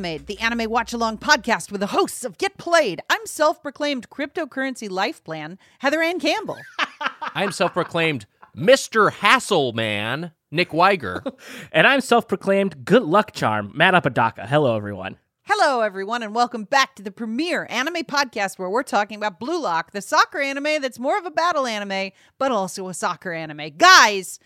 Animated, the anime watch along podcast with the hosts of Get Played. I'm self proclaimed cryptocurrency life plan, Heather Ann Campbell. I'm self proclaimed Mr. Hasselman, Nick Weiger. And I'm self proclaimed good luck charm, Matt Apodaca. Hello, everyone. Hello, everyone, and welcome back to the premiere anime podcast where we're talking about Blue Lock, the soccer anime that's more of a battle anime, but also a soccer anime. Guys,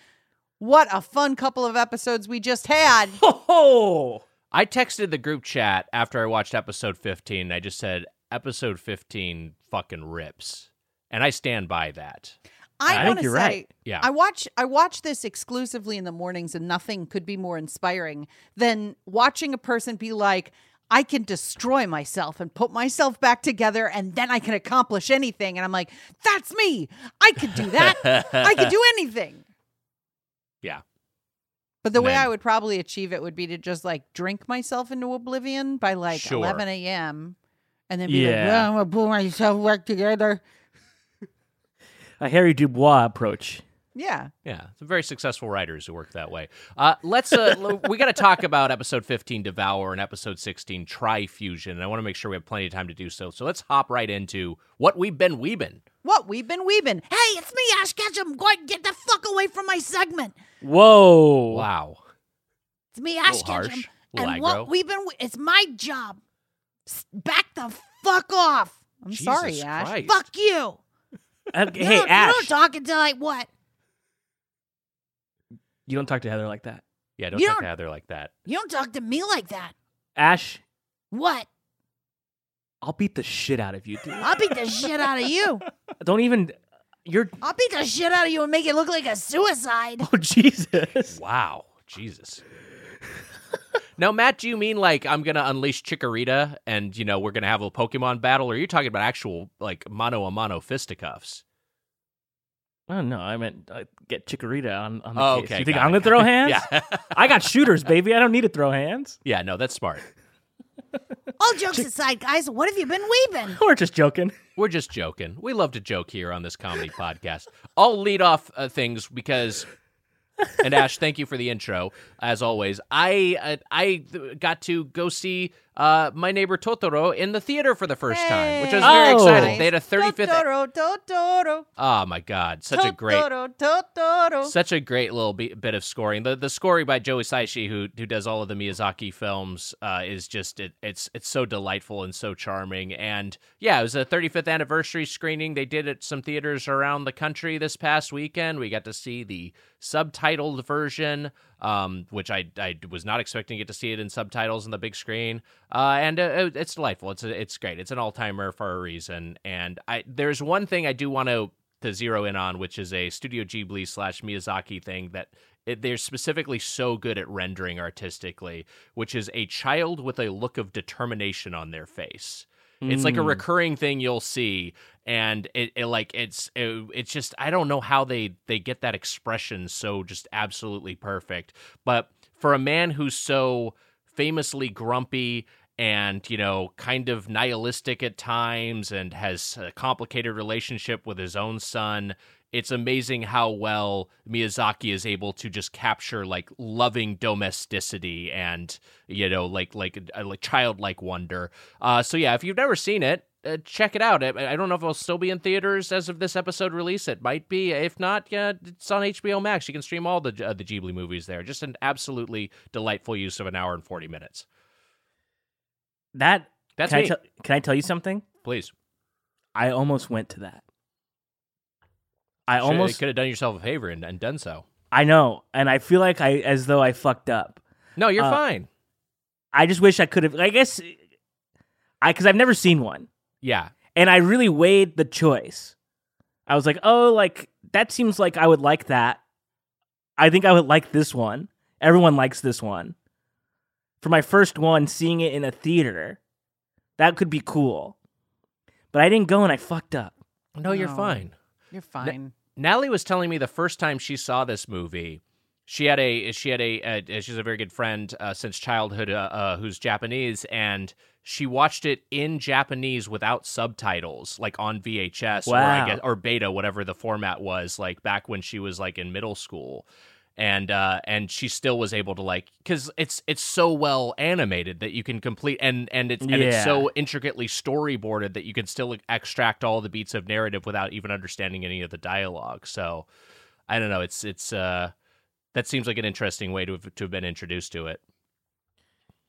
what a fun couple of episodes we just had. Oh, I texted the group chat after I watched episode 15. And I just said, episode 15 fucking rips. And I stand by that. I, I think want to you're say, right. Yeah. I watch I watch this exclusively in the mornings, and nothing could be more inspiring than watching a person be like, "I can destroy myself and put myself back together, and then I can accomplish anything." And I'm like, "That's me. I could do that. I could do anything." Yeah. But the way Man. I would probably achieve it would be to just like drink myself into oblivion by like Sure. 11 a.m. and then be like, Yeah. well, I'm gonna pull myself back together. a Harry Dubois approach. Yeah. Yeah, some very successful writers who work that way. Uh, let's uh, we got to talk about episode 15 Devour and episode 16 Trifusion. And I want to make sure we have plenty of time to do so. So let's hop right into what we've been weebing. What we've been weaving. Hey, it's me, Ash Ketchum. Go ahead and get the fuck away from my segment. Whoa. Wow. It's me, Ash Little harsh, Ketchum. And aggro. what we've been, it's my job. S- Back the fuck off. I'm Jesus sorry, Ash. Christ. Fuck you. Uh, You hey, don't, Ash. You don't talk until I what? you don't talk to Heather like that. Yeah, don't You talk to don't- Heather like that. You don't talk to me like that. Ash, What? I'll beat the shit out of you, dude. I'll beat the shit out of you. don't even. You're. I'll beat the shit out of you and make it look like a suicide. Oh Jesus. Wow. Jesus. now, Matt, do you mean like I'm going to unleash Chikorita and, you know, we're going to have a Pokemon battle? Or are you talking about actual, like, mano a mano fisticuffs? Oh no, I meant uh, get Chikorita on, on the Oh, case. okay. You think I'm it, gonna throw it. hands? Yeah. I got shooters, baby. I don't need to throw hands. yeah, no, that's smart. All jokes aside, guys, what have you been weeping? We're just joking. We're just joking. We love to joke here on this comedy podcast. I'll lead off uh, things because, and Ash, thank you for the intro as always. I uh, I th- got to go see uh, my neighbor Totoro in the theater for the first time, which I was very Oh. excited. They had a 35th. Totoro, Totoro, Oh my god, such a great. Totoro, Totoro. Such a great little be- bit of scoring. The the scoring by Joe Hisaishi, who who does all of the Miyazaki films, uh, is just it, it's it's so delightful and so charming. And yeah, it was a 35th anniversary screening. They did it at some theaters around the country this past weekend. We got to see the subtitled version, um, which I I was not expecting to get to see it in subtitles on the big screen. Uh, and uh, it's delightful. It's a, it's great. It's an all timer for a reason. And I there's one thing I do want to to zero in on, which is a Studio Ghibli slash Miyazaki thing that it, they're specifically so good at rendering artistically, which is a child with a look of determination on their face. It's like a Mm. recurring thing you'll see, and it, it like it's it, it's just I don't know how they they get that expression so just absolutely perfect. But for a man who's so famously grumpy and you know kind of nihilistic at times and has a complicated relationship with his own son it's amazing how well Miyazaki is able to just capture like loving domesticity and you know like like uh, like childlike wonder uh so yeah if you've never seen it uh, check it out. I, I don't know if it'll still be in theaters as of this episode release. It might be. If not, yeah, it's on HBO Max. You can stream all the uh, the Ghibli movies there. Just an absolutely delightful use of an hour and forty minutes. That That's can me. I, tell- can I tell you something? Please. I almost went to that. I almost could have done yourself a favor and, and done so. I know, and I feel like I as though I fucked up. No, you're Uh, fine. I just wish I could have. I guess I because I've never seen one, Yeah. and I really weighed the choice. I was like, oh, like that seems like I would like that. I think I would like this one. Everyone likes this one. For my first one, seeing it in a theater, that could be cool. But I didn't go and I fucked up. No, you're No. fine. You're fine. Natalie was telling me the first time she saw this movie, she had a she had a, uh she's a very good friend uh, since childhood uh, uh, who's Japanese, and she watched it in Japanese without subtitles, like on VHS or I guess or beta, whatever the format was, like back when she was like in middle school. and uh and she still was able to like because it's it's so well animated that you can complete and and it's and it's so intricately storyboarded that you can still extract all the beats of narrative without even understanding any of the dialogue. So i don't know it's it's uh that seems like an interesting way to have, to have been introduced to it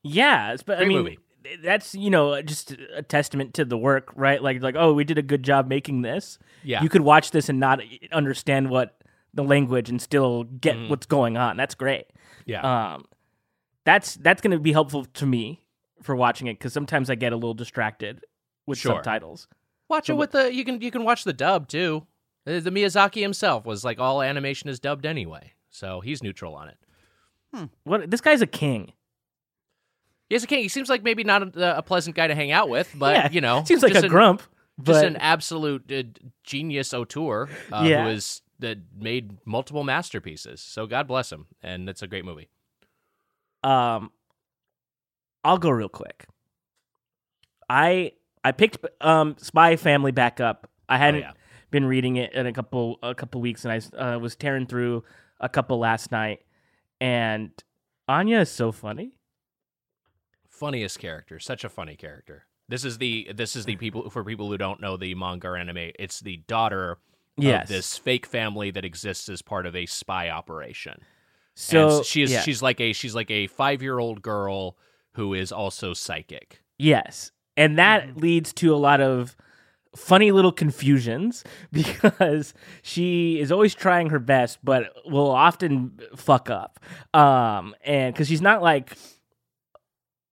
Yeah, it's, but I mean, movie. that's you know just a testament to the work, right? Like like oh, we did a good job making this. yeah You could watch this and not understand what the language and still get Mhm. what's going on. That's great. yeah Um, that's that's going to be helpful to me for watching it because sometimes I get a little distracted with Sure. subtitles. watch so it with the you can you can watch the dub too Uh, the miyazaki himself was like all animation is dubbed anyway so he's neutral on it What this guy's a king. He's a king. He seems like maybe not a, a pleasant guy to hang out with, but Yeah, you know, seems like a an, grump. just But an absolute uh, genius auteur uh, Yeah. who is that made multiple masterpieces. So God bless him, and it's a great movie. um, I'll go real quick. I I picked um Spy Family back up. I hadn't yeah. been reading it in a couple a couple weeks, and I uh, was tearing through a couple last night. And Anya is so funny. Funniest character, such a funny character. This is the this is the people for people who don't know the manga or anime. It's the daughter Yes. of this fake family that exists as part of a spy operation. So and she is yeah. she's like a she's like a five year old girl who is also psychic. Yes. And that Mm-hmm. leads to a lot of funny little confusions because she is always trying her best but will often fuck up. Um and cuz she's not like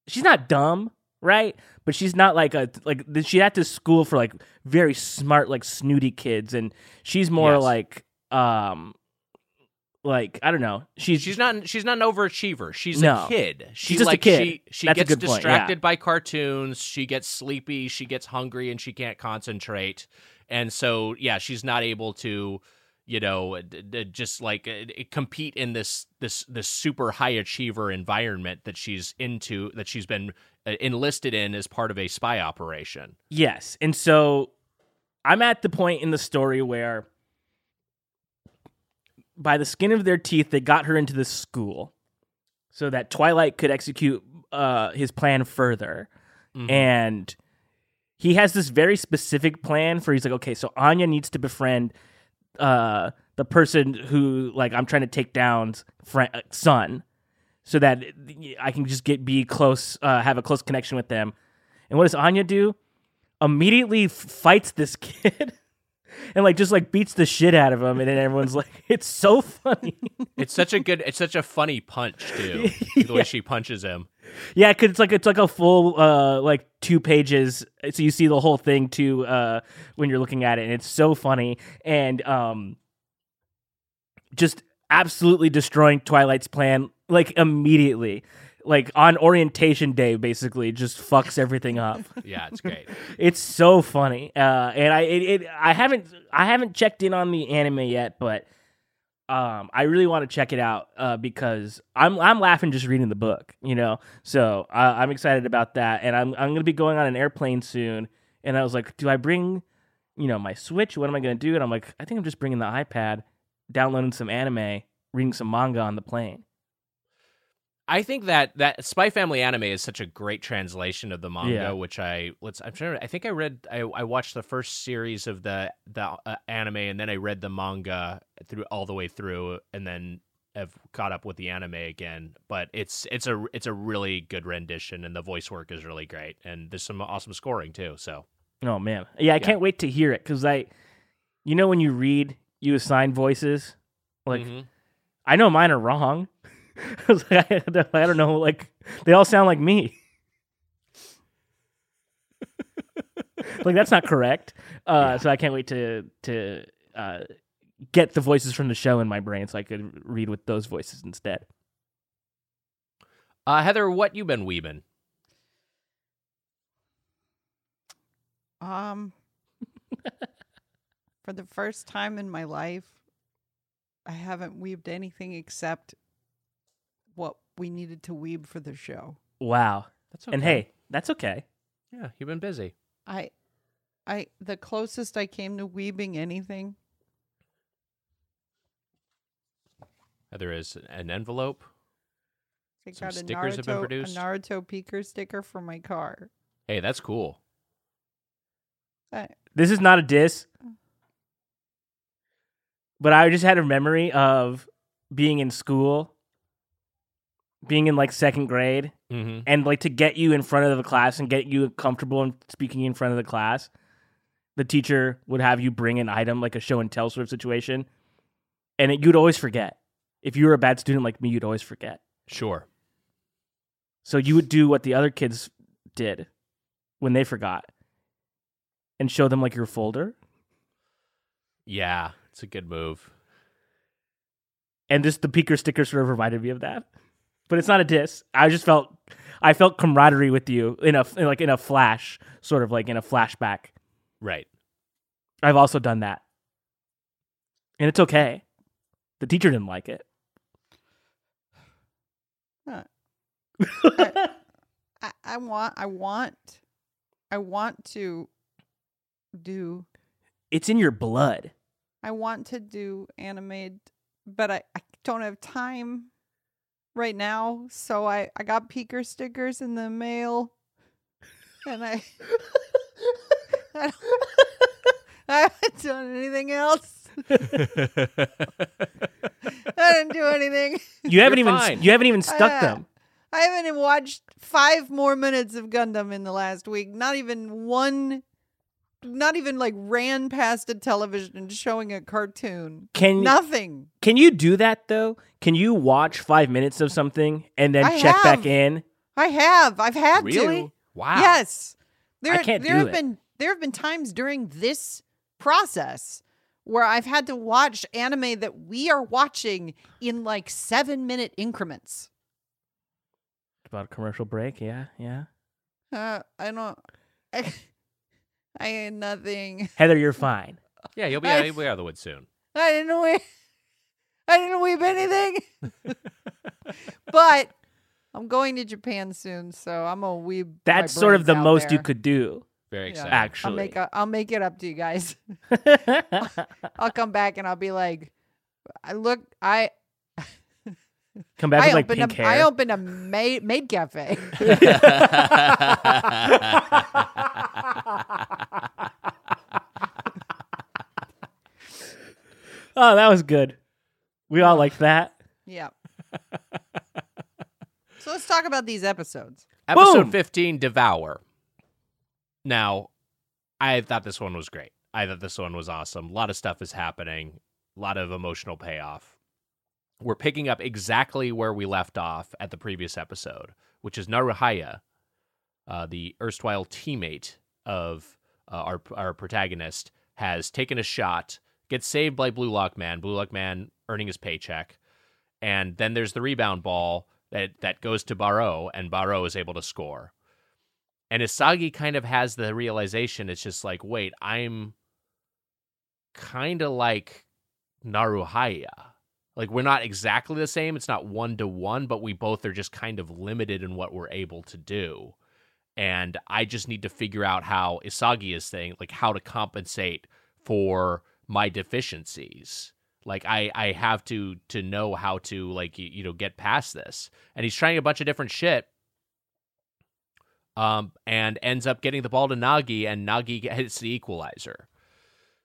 she's not dumb, right? But she's not like a like she had to school for like very smart like snooty kids and she's more Yes. like um like I don't know. She's She's not she's not an overachiever. She's No. a kid. She just a kid. she she That's gets point, yeah. distracted by cartoons, she gets sleepy, she gets hungry and she can't concentrate. And so yeah, she's not able to you know d- d- just like uh, compete in this this this super high achiever environment that she's into that she's been uh, enlisted in as part of a spy operation. Yes. And so I'm at the point in the story where by the skin of their teeth they got her into the school so that Twilight could execute uh, his plan further. Mhm. And he has this very specific plan for he's like, okay, so Anya needs to befriend uh, the person who like I'm trying to take down's friend, uh, son, so that I can just get be close, uh, have a close connection with them. And what does Anya do? Immediately f- fights this kid. And like just like beats the shit out of him, and then everyone's like, "It's so funny." It's such a good it's such a funny punch too. The way she punches him. Yeah, cause it's like it's like a full uh like two pages, so you see the whole thing too uh when you're looking at it, and it's so funny and um just absolutely destroying Twilight's plan like immediately, like on orientation day, basically just fucks everything up. Yeah, it's great. it's so funny, uh, and I it, it I haven't I haven't checked in on the anime yet, but um, I really want to check it out uh, because I'm I'm laughing just reading the book, you know. So uh, I'm excited about that, and I'm I'm gonna be going on an airplane soon. And I was like, do I bring, you know, my Switch? What am I gonna do? And I'm like, I think I'm just bringing the iPad, downloading some anime, reading some manga on the plane. I think that that Spy Family anime is such a great translation of the manga, Yeah. which I let's I'm trying. To, I think I read I, I watched the first series of the the uh, anime, and then I read the manga through all the way through, and then have caught up with the anime again. But it's it's a it's a really good rendition, and the voice work is really great, and there's some awesome scoring too. So Oh man, yeah, I can't wait to hear it because I, you know, when you read, you assign voices. Like Mhm. I know mine are wrong. I, was like, I don't- I don't know, like they all sound like me. like that's not correct. Uh, Yeah. So I can't wait to to uh, get the voices from the show in my brain so I could read with those voices instead. uh, Heather, what you been weebing? Um, for the first time in my life, I haven't weaved anything except what we needed to weeb for the show. Wow. That's okay. And hey, that's okay. yeah, you've been busy. I, I, the closest I came to weaving anything uh, There is an envelope. I Some got a stickers have been produced? A Naruto Peeker sticker for my car. Hey, that's cool. I- This is not a diss. But I just had a memory of being in school, being in like second grade, Mm-hmm. and like to get you in front of the class and get you comfortable in speaking in front of the class, the teacher would have you bring an item like a show and tell sort of situation, and it, you'd always forget. If you were a bad student like me, you'd always forget. Sure. So you would do what the other kids did when they forgot, and show them like your folder. Yeah, it's a good move. and just the peeker sticker sort of reminded me of that. But it's not a diss. I just felt I felt camaraderie with you in a in like in a flash, sort of like in a flashback. Right. I've also done that, and it's okay. The teacher didn't like it. Huh. I, I want I want I want to do it's in your blood. I want to do animated but I, I don't have time right now. So I, I got peeker stickers in the mail and I I, don't, I haven't done anything else. I didn't do anything. You haven't You're even fine. you haven't even stuck Uh, them. I haven't even watched five more minutes of Gundam in the last week. Not even one. Not even like ran past a television showing a cartoon. Can Nothing. can you do that though? Can you watch five minutes of something and then I check back in? I have. I've had really? to. Wow. Yes. There, I can't there do have it. been there have been times during this process where I've had to watch anime that we are watching in like seven minute increments. About a commercial break, yeah, yeah. Uh, I don't. I, I had nothing. Heather, you're fine. Yeah, you'll be I- out, you'll be out of the woods soon. I didn't weep. I didn't weep anything. but I'm going to Japan soon, so I'm gonna weep. my That's sort of the out most you could do, Very Yeah. exciting. I'll make, a, I'll make it up to you guys. I'll come back and I'll be like, I look, I Come back I with like opened pink a, hair. I opened a maid maid cafe. oh, that was good. We all like that. yeah. so let's talk about these episodes. Episode Boom. 15, Devour. Now, I thought this one was great. I thought this one was awesome. A lot of stuff is happening, a lot of emotional payoff. We're picking up exactly where we left off at the previous episode, which is Naruhaya, uh, the erstwhile teammate of uh, our our protagonist, has taken a shot, gets saved by Blue Lock Man. Blue Lock Man earning his paycheck, and then there's the rebound ball that that goes to Baro, and Baro is able to score. And Isagi kind of has the realization it's just like, wait, I'm kind of like Naruhaya. Like we're not exactly the same. It's not one to one, but we both are just kind of limited in what we're able to do. And I just need to figure out how Isagi is saying, like how to compensate for my deficiencies. Like I I have to to know how to like you, you know get past this. And he's trying a bunch of different shit. Um and ends up getting the ball to Nagi and Nagi hits the equalizer.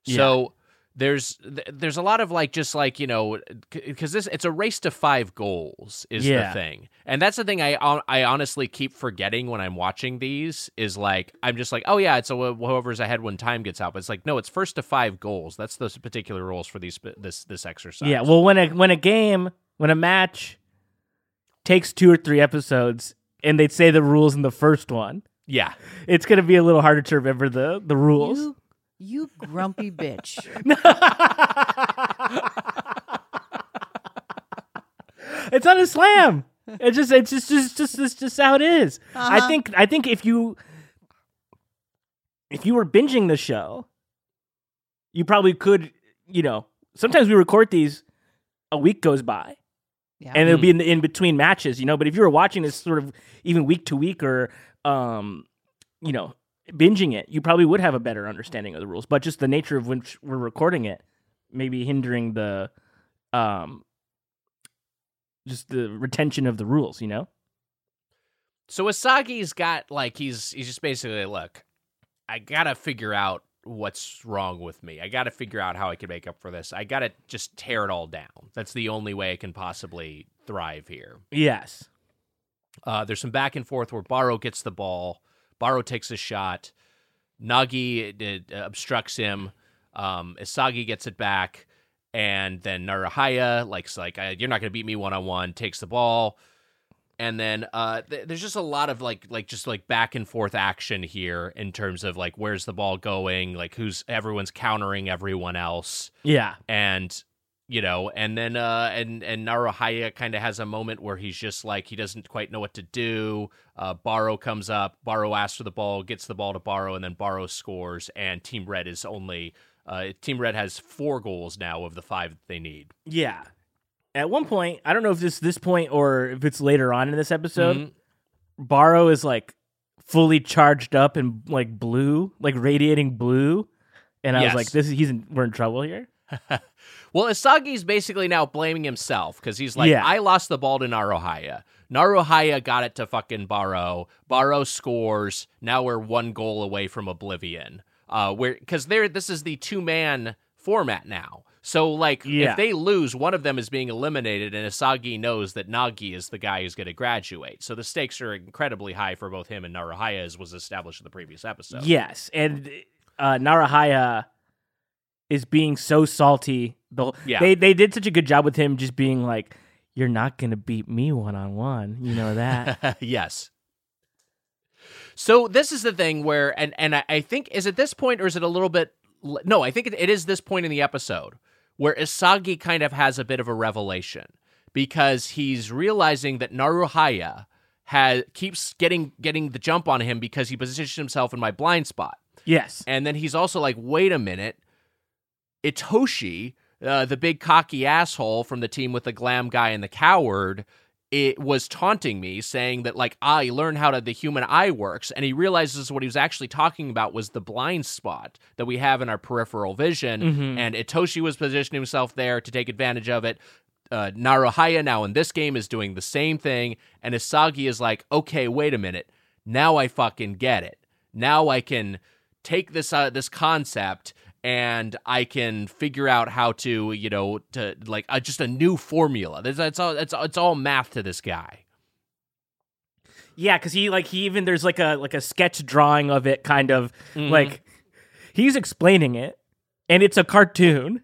So there's there's a lot of like just like you know because this it's a race to five goals is Yeah. the thing. And that's the thing I I honestly keep forgetting when I'm watching these is like I'm just like oh yeah it's a, whoever's ahead when time gets out. But it's like no it's first to five goals. That's the particular rules for these this this exercise. Yeah, well, when a when a game, when a match takes two or three episodes, and they'd say the rules in the first one, yeah. it's gonna be a little harder to remember the the rules. You, you grumpy bitch. it's not a slam. It's just it's just just just it's just how it is. I Uh-huh. think I think if you if you were binging the show, you probably could. You know, sometimes we record these, a week goes by, Yeah. and it'll be in the in between matches. You know, but if you were watching this sort of even week to week or um, you know, binging it, you probably would have a better understanding of the rules. But just the nature of which we're recording it, maybe hindering the um just the retention of the rules, you know? So Isagi's got like he's he's just basically look, I gotta figure out what's wrong with me. I gotta figure out how I can make up for this. I gotta just tear it all down. That's the only way I can possibly thrive here. Yes. Uh, there's some back and forth where Baro gets the ball. Baro takes a shot. Nagi it obstructs him. Um, Isagi gets it back, and then Naruhaya likes like you're not gonna beat me one on one. Takes the ball, and then uh, th- there's just a lot of like like just like back and forth action here in terms of like where's the ball going, like who's everyone's countering everyone else, Yeah. and you know, and then uh, and and Naruhaya kind of has a moment where he's just like he doesn't quite know what to do. Uh, Baro comes up, Baro asks for the ball, gets the ball to Baro and then Baro scores. And Team Red is only uh, Team Red has four goals now of the five that they need. Yeah. At one point, I don't know if this this point or if it's later on in this episode, Mhm. Baro is like fully charged up and like blue, like radiating blue. And I Yes. was like, this is he's in, we're in trouble here. Well, Isagi's basically now blaming himself because he's like, Yeah. I lost the ball to Naruhaya. Naruhaya got it to fucking Baro. Baro scores. Now we're one goal away from oblivion. Uh, where because there, this is the two man format now. So like, Yeah. if they lose, one of them is being eliminated, and Isagi knows that Nagi is the guy who's going to graduate. So the stakes are incredibly high for both him and Naruhaya, as was established in the previous episode. Yes. And uh Naruhaya is being so salty. The, Yeah. They they did such a good job with him just being like, You're not gonna beat me one on one. You know that. yes. So this is the thing where, and and I, I think is it this point or is it a little bit? No, I think it, it is this point in the episode where Isagi kind of has a bit of a revelation because he's realizing that Naruhaya has keeps getting getting the jump on him because he positioned himself in my blind spot. yes. And then he's also like, wait a minute, Itoshi, uh, the big cocky asshole from the team with the glam guy and the coward, it was taunting me, saying that like I learned how to the human eye works, and he realizes what he was actually talking about was the blind spot that we have in our peripheral vision, Mhm. and Itoshi was positioning himself there to take advantage of it. Uh, Naruhaya now in this game is doing the same thing, and Isagi is like, okay, wait a minute, now I fucking get it. Now I can take this uh, this concept and I can figure out how to, you know, to like uh, just a new formula. That's, that's all. It's it's all math to this guy. Yeah, because he like he even there's like a like a sketch drawing of it, kind of Mhm. like he's explaining it, and it's a cartoon,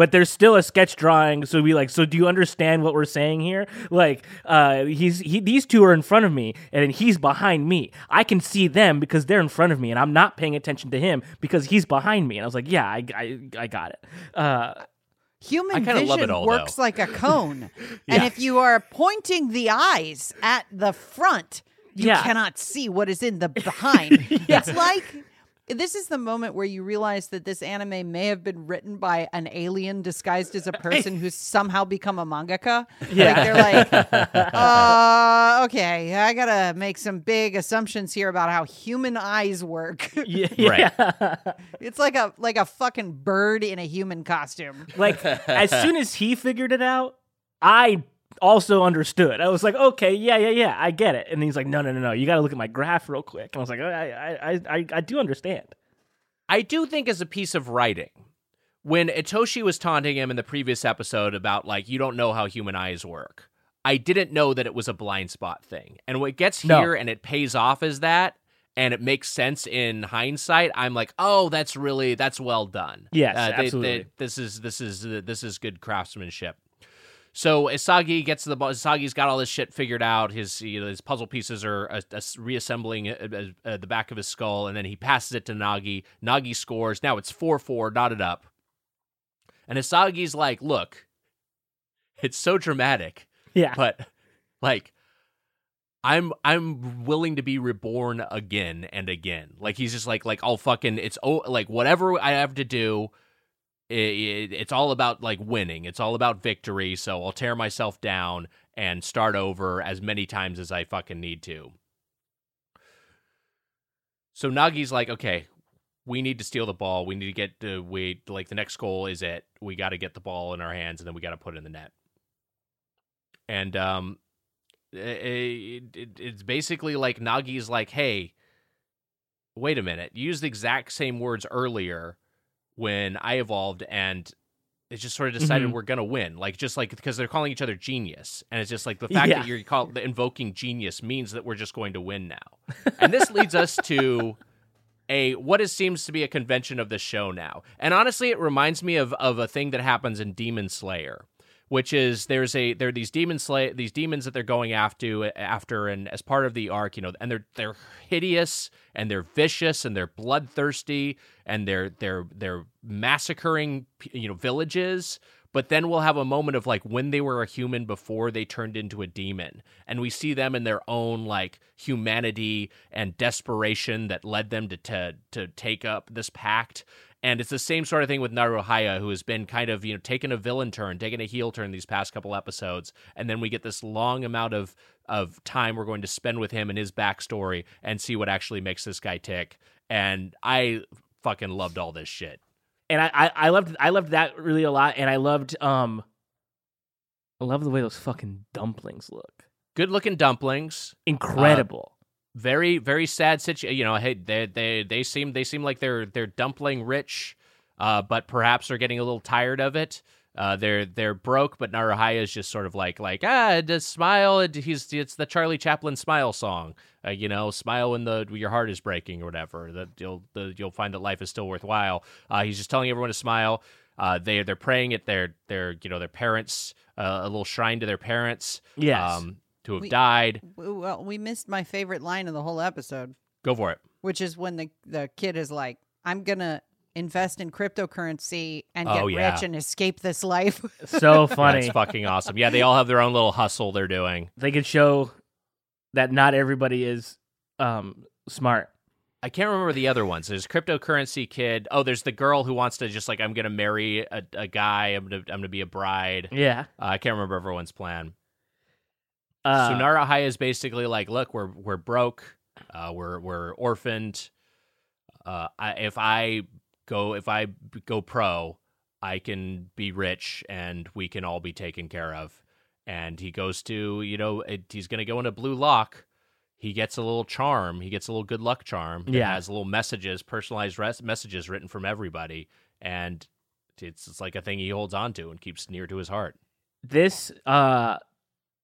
but there's still a sketch drawing. So we like, so do you understand what we're saying here? Like, uh, he's he these two are in front of me, and then he's behind me. I can see them because they're in front of me, and I'm not paying attention to him because he's behind me. And I was like, yeah, I I, I got it. Uh, Human I kinda vision love it all, works though. like a cone. Yeah. And if you are pointing the eyes at the front, you Yeah. cannot see what is in the behind. It's like this is the moment where you realize that this anime may have been written by an alien disguised as a person who's somehow become a mangaka. Yeah. Like they're like, uh, okay, I gotta make some big assumptions here about how human eyes work. yeah, Right. it's like a like a fucking bird in a human costume. like as soon as he figured it out, I also understood. I was like, okay, yeah, yeah, yeah, I get it. And he's like, no, no, no, no, you got to look at my graph real quick. And I was like, I, I, I, I, I do understand. I do think as a piece of writing, when Itoshi was taunting him in the previous episode about like you don't know how human eyes work, I didn't know that it was a blind spot thing. And what gets No. here and it pays off is that, and it makes sense in hindsight. I'm like, oh, that's really that's well done. Yes, Uh, they- absolutely. they- this is this is uh, this is good craftsmanship. So Isagi gets to the ball. Isagi's got all this shit figured out. His you know, his puzzle pieces are uh, uh, reassembling uh, uh, the back of his skull, and then he passes it to Nagi. Nagi scores. Now it's four four, knotted up. And Isagi's like, "Look, it's so dramatic, Yeah. but like." I'm I'm willing to be reborn again and again. Like he's just like like I'll fucking it's oh like whatever I have to do it, it- it's all about like winning. It's all about victory. So I'll tear myself down and start over as many times as I fucking need to. So Nagi's like, okay, we need to steal the ball. We need to get to we like the next goal is it. We got to get the ball in our hands and then we got to put it in the net. and um, it, it, it's basically like Nagi's like, hey, wait a minute, you used the exact same words earlier when I evolved, and it just sort of decided Mhm. we're gonna win. Like just like because they're calling each other genius, and it's just like the fact Yeah. that you're called invoking genius means that we're just going to win now. and this leads us to a what is seems to be a convention of the show now. And honestly, it reminds me of of a thing that happens in Demon Slayer, which is there's a there are these demon slay these demons that they're going after after and as part of the arc, you know, and they're they're hideous and they're vicious and they're bloodthirsty and they're they're they're massacring you know villages. But then we'll have a moment of like when they were a human before they turned into a demon. And we see them in their own like humanity and desperation that led them to to, to take up this pact and it's the same sort of thing with Naruhaya, who has been kind of, you know, taking a villain turn, taking a heel turn these past couple episodes. And then we get this long amount of of time we're going to spend with him and his backstory and see what actually makes this guy tick. And I fucking loved all this shit. and I, I I loved I loved that really a lot, and I loved um, I love the way those fucking dumplings look. Good looking dumplings. Incredible. Very very sad situation you know hey they they they seem they seem like they're they're dumpling rich uh but perhaps are getting a little tired of it. Uh they're they're broke but Naruhaya is just sort of like like ah just smile. He's it's the Charlie Chaplin smile song. Uh, you know smile when the your heart is breaking or whatever that you'll the, you'll find that life is still worthwhile. Uh he's just telling everyone to smile. Uh they they're praying at their their you know their parents uh, a little shrine to their parents. Yes. um to have We- died Well, we missed my favorite line of the whole episode, go for it which is when the the kid is like, "I'm gonna invest in cryptocurrency and get Oh, yeah. rich and escape this life." so funny. That's fucking awesome. Yeah, they all have their own little hustle they're doing. they could show that not everybody is um smart. I can't remember the other ones. There's cryptocurrency kid. Oh, there's the girl who wants to just like I'm gonna marry a, a guy. I'm gonna I'm gonna be a bride. Yeah. Uh, I can't remember everyone's plan. Uh, so Naruhaya is basically like, look, we're we're broke. Uh, we're we're orphaned. Uh, I, if I go if I go pro, I can be rich and we can all be taken care of. And he goes to you know it, he's gonna go into Blue Lock. He gets a little charm. He gets a little good luck charm. that Yeah. has little messages, personalized res- messages written from everybody, and it's, it's like a thing he holds on to and keeps near to his heart. this uh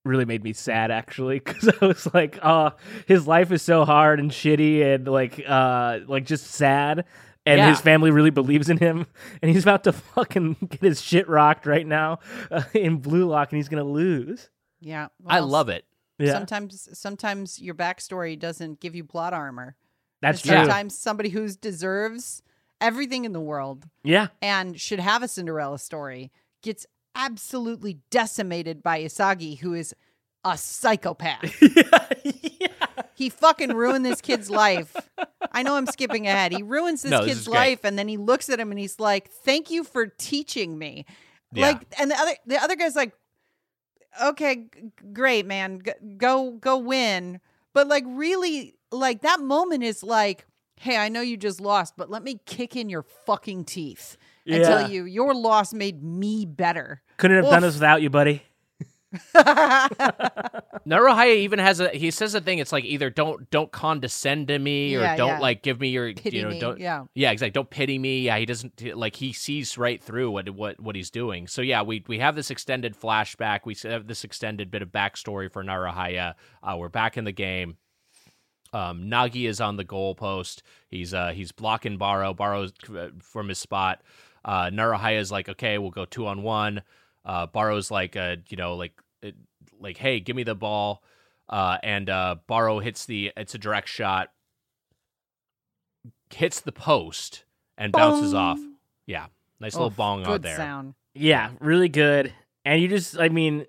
really made me sad actually because I was like, oh, his life is so hard and shitty and like uh like just sad. And Yeah. his family really believes in him, and he's about to fucking get his shit rocked right now uh, in Blue Lock, and he's gonna lose. yeah, I love it. Yeah, Sometimes, sometimes your backstory doesn't give you plot armor. that's true. Sometimes somebody who deserves everything in the world Yeah, and should have a Cinderella story gets absolutely decimated by Isagi, who is a psychopath. yeah. he fucking ruined this kid's life. I know I'm skipping ahead. He ruins this No, this kid's is great. life, and then he looks at him and he's like, "Thank you for teaching me." Yeah. Like, and the other the other guy's like, "Okay, g- great, man, G- go go win." But like, really, like that moment is like, "Hey, I know you just lost, but let me kick in your fucking teeth and Yeah. tell you your loss made me better." Couldn't have done this without you, buddy. Naruhaya even has a he says a thing. It's like either don't don't condescend to me or Yeah, don't yeah. like give me your Pity you know me, don't yeah. yeah exactly don't pity me. Yeah, he doesn't like he sees right through what what what he's doing. So yeah, we we have this extended flashback. We have this extended bit of backstory for Naruhaya. Uh, we're back in the game. Um, Nagi is on the goalpost. He's uh he's blocking Baro. Baro's uh, from his spot. Uh, Naruhaya is like, okay, we'll go two on one. Uh, Baro's like, a you know, like, uh, like, hey, give me the ball. Uh, and uh, Baro hits the. It's a direct shot. Hits the post and bounces off. Yeah, nice little bong good out there. sound. Yeah, really good. And you just, I mean,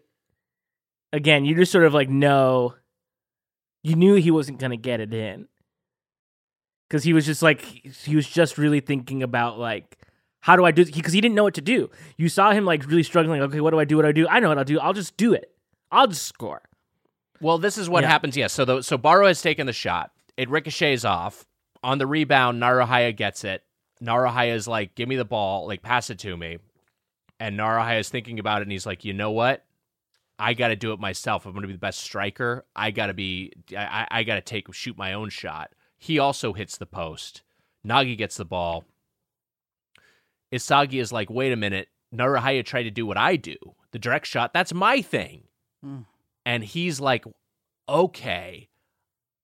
again, you just sort of like know, you knew he wasn't going to get it in. Because he was just like, he was just really thinking about like, how do I do Because he didn't know what to do. You saw him like really struggling. Okay, what do I do? What do I do? I know what I'll do. I'll just do it. I'll just score. Well, this is what Yeah. happens. Yes. So the, so Baro has taken the shot. It ricochets off. On the rebound, Naruhaya gets it. Naruhaya is like, "Give me the ball, like pass it to me." And Naruhaya is thinking about it, and he's like, "You know what? I got to do it myself. I'm going to be the best striker. I got to be. I, I got to take shoot my own shot. He also hits the post. Nagi gets the ball. Isagi is like, wait a minute. Naruhaya tried to do what I do. The direct shot. That's my thing. Mm. And he's like, okay.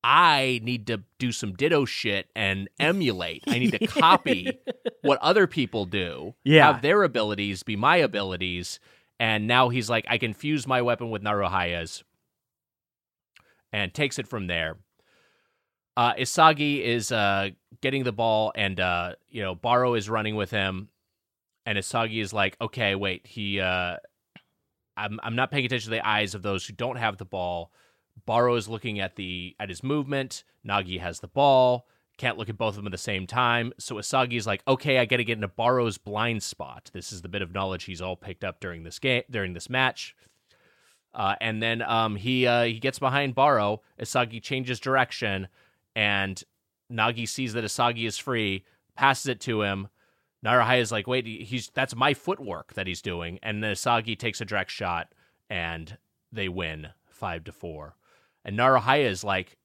I need to do some ditto shit and emulate. I need to copy what other people do. Yeah. Have their abilities be my abilities. And now he's like, I can fuse my weapon with Naruhaya's and takes it from there. Uh, Isagi is uh, getting the ball, and uh, you know Baro is running with him, and Isagi is like, "Okay, wait, he, uh, I'm, I'm not paying attention to the eyes of those who don't have the ball." Baro is looking at the at his movement. Nagi has the ball. Can't look at both of them at the same time. So Isagi is like, "Okay, I got to get into Baro's blind spot." This is the bit of knowledge he's all picked up during this game, during this match. Uh, and then um, he uh, he gets behind Baro. Isagi changes direction, and Nagi sees that Isagi is free, passes it to him. Naruhaya is like, "Wait, he's that's my footwork that he's doing." And then takes a direct shot, and they win five to four. And Naruhaya is like,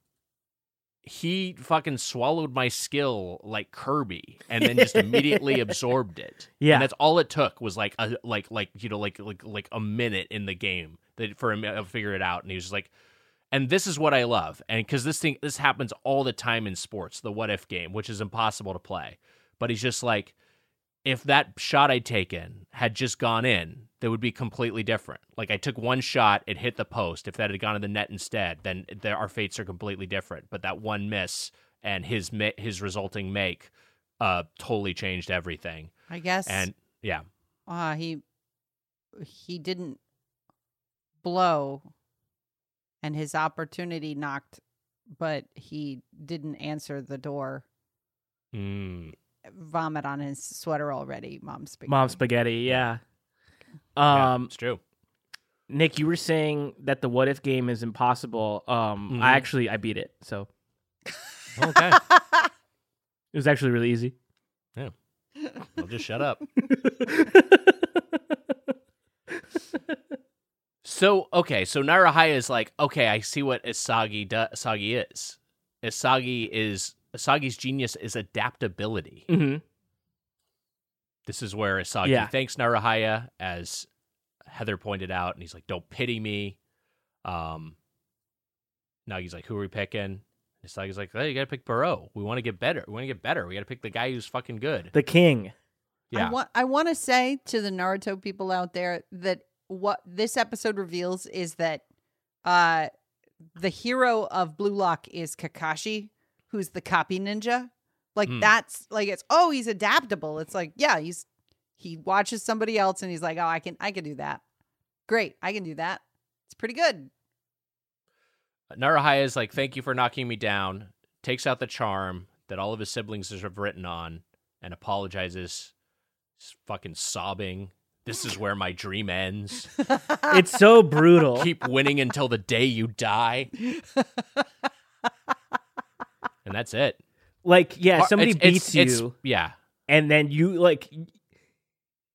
he fucking swallowed my skill like Kirby, and then just immediately absorbed it. Yeah. and that's all it took was like a like like you know like like like a minute in the game that for him to figure it out, and he was just like, and this is what I love, and because this thing this happens all the time in sports, the what if game, which is impossible to play, but he's just like, if that shot I'd taken had just gone in, that would be completely different. Like I took one shot, it hit the post. If that had gone to the net instead, then there, our fates are completely different. But that one miss and his his resulting make uh totally changed everything. I guess. And yeah, uh, he he didn't blow, and his opportunity knocked, but he didn't answer the door. mm, Vomit on his sweater already. Mom spaghetti. Mom spaghetti, yeah. yeah, Um, it's true. Nick, you were saying that the what if game is impossible. Um, Mhm. I actually I beat it, so Okay, it was actually really easy. Yeah. Well, just shut up. So okay, so Naruhaya is like, okay, I see what Isagi do- Isagi is. Isagi is Isagi's genius is adaptability. hmm This is where Isagi Yeah. thanks Naruhaya, as Heather pointed out, and he's like, "Don't pity me." Um, Nagi's like, "Who are we picking?" Isagi's like, "Hey, you gotta pick Baro. We want to get better. We want to get better. We gotta pick the guy who's fucking good." The king. Yeah, I want I want to say to the Naruto people out there that what this episode reveals is that uh the hero of Blue Lock is Kakashi, who's the copy ninja. Like Hmm. that's like it's oh he's adaptable. It's like yeah he's he watches somebody else and he's like oh I can I can do that. Great I can do that. It's pretty good. Naruhaya is like, "Thank you for knocking me down." Takes out the charm that all of his siblings have written on, and apologizes. He's fucking sobbing. This is where my dream ends. It's so brutal. Keep winning until the day you die, and that's it. like, yeah, somebody It's- beats it's- it's- you, yeah, and then you like,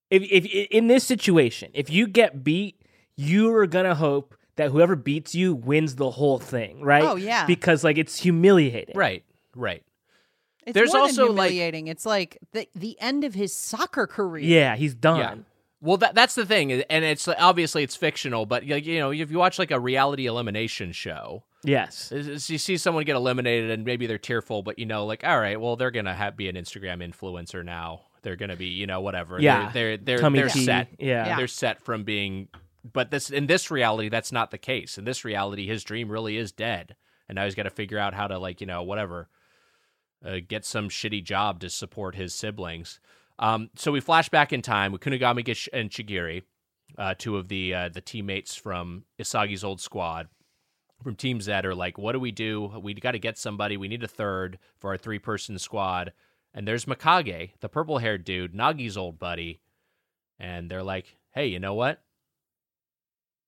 if if in this situation, if you get beat, you are gonna hope that whoever beats you wins the whole thing, right? Oh, yeah. because like it's humiliating. right, right. It's There's more also, than like- humiliating. it's like the the end of his soccer career. Yeah, he's done. Yeah. Well, that that's the thing, and it's obviously it's fictional, but you know, if you watch like a reality elimination show, Yes. is- is you see someone get eliminated and maybe they're tearful, but you know, like all right, well, they're gonna have be an Instagram influencer now. They're gonna be, you know, whatever. Yeah. they're they're they're, they're set. Yeah. Yeah. They're set from being. But this in this reality, that's not the case. In this reality, his dream really is dead, and now he's got to figure out how to like you know whatever, uh, get some shitty job to support his siblings. Um, so we flash back in time with Kunigami Gish- and Chigiri, uh, two of the uh, the teammates from Isagi's old squad from Team Z are like, "What do we do? We got to get somebody. We need a third for our three person squad." And there's Mikage, the purple haired dude, Nagi's old buddy, and they're like, "Hey, you know what?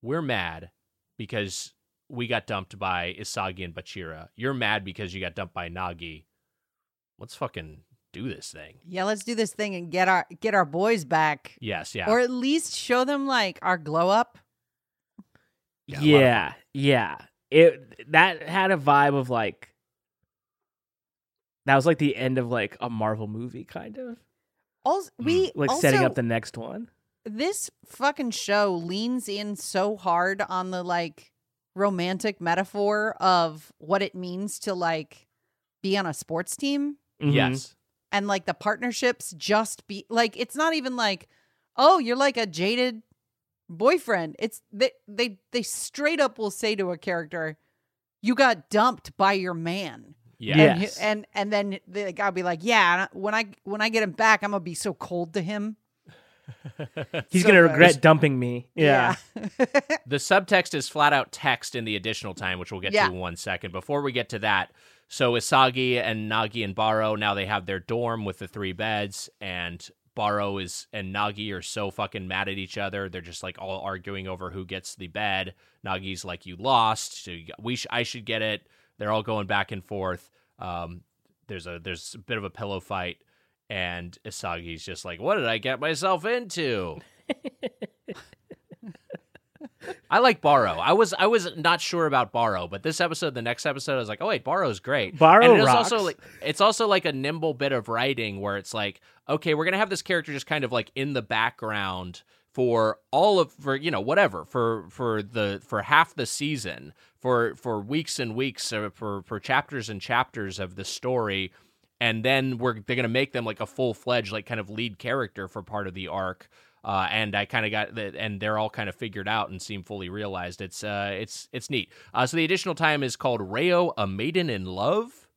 We're mad because we got dumped by Isagi and Bachira. You're mad because you got dumped by Nagi. Let's fucking do this thing." Yeah, let's do this thing and get our get our boys back. Yes, yeah. Or at least show them like our glow up. Yeah, a lot of Yeah, yeah. It that had a vibe of like that was like the end of like a Marvel movie, kind of Also, we like also, setting up the next one. this fucking show leans in so hard on the like romantic metaphor of what it means to like be on a sports team Mhm. Yes. And like the partnerships just be like it's not even like oh you're like a jaded boyfriend it's they they they straight up will say to a character you got dumped by your man Yeah. Yeah. and, and and then the guy will be like yeah when i when i get him back i'm gonna be so cold to him He's So gonna good. regret dumping me. Yeah. The subtext is flat out text in the additional time, which we'll get Yeah. to in one second. Before we get to that, so Isagi and Nagi and Baro now they have their dorm with the three beds, and Baro is and Nagi are so fucking mad at each other. They're just like all arguing over who gets the bed. Nagi's like, "You lost. So you got- we sh- I should get it." They're all going back and forth. Um, there's a there's a bit of a pillow fight, and Isagi's just like, "What did I get myself into?" I like Baro. I was I was not sure about Baro, but this episode, the next episode, I was like, oh wait, Baro's great. Baro and it is rocks. also like it's also like a nimble bit of writing where it's like, okay, we're gonna have this character just kind of like in the background for all of for you know whatever for for the for half the season for for weeks and weeks uh, for for chapters and chapters of the story and then we're they're gonna make them like a full fledged like kind of lead character for part of the arc. Uh, and I kind of got that, and they're all kind of figured out and seem fully realized. It's uh, it's it's neat. Uh, so the additional time is called Reo, a maiden in love,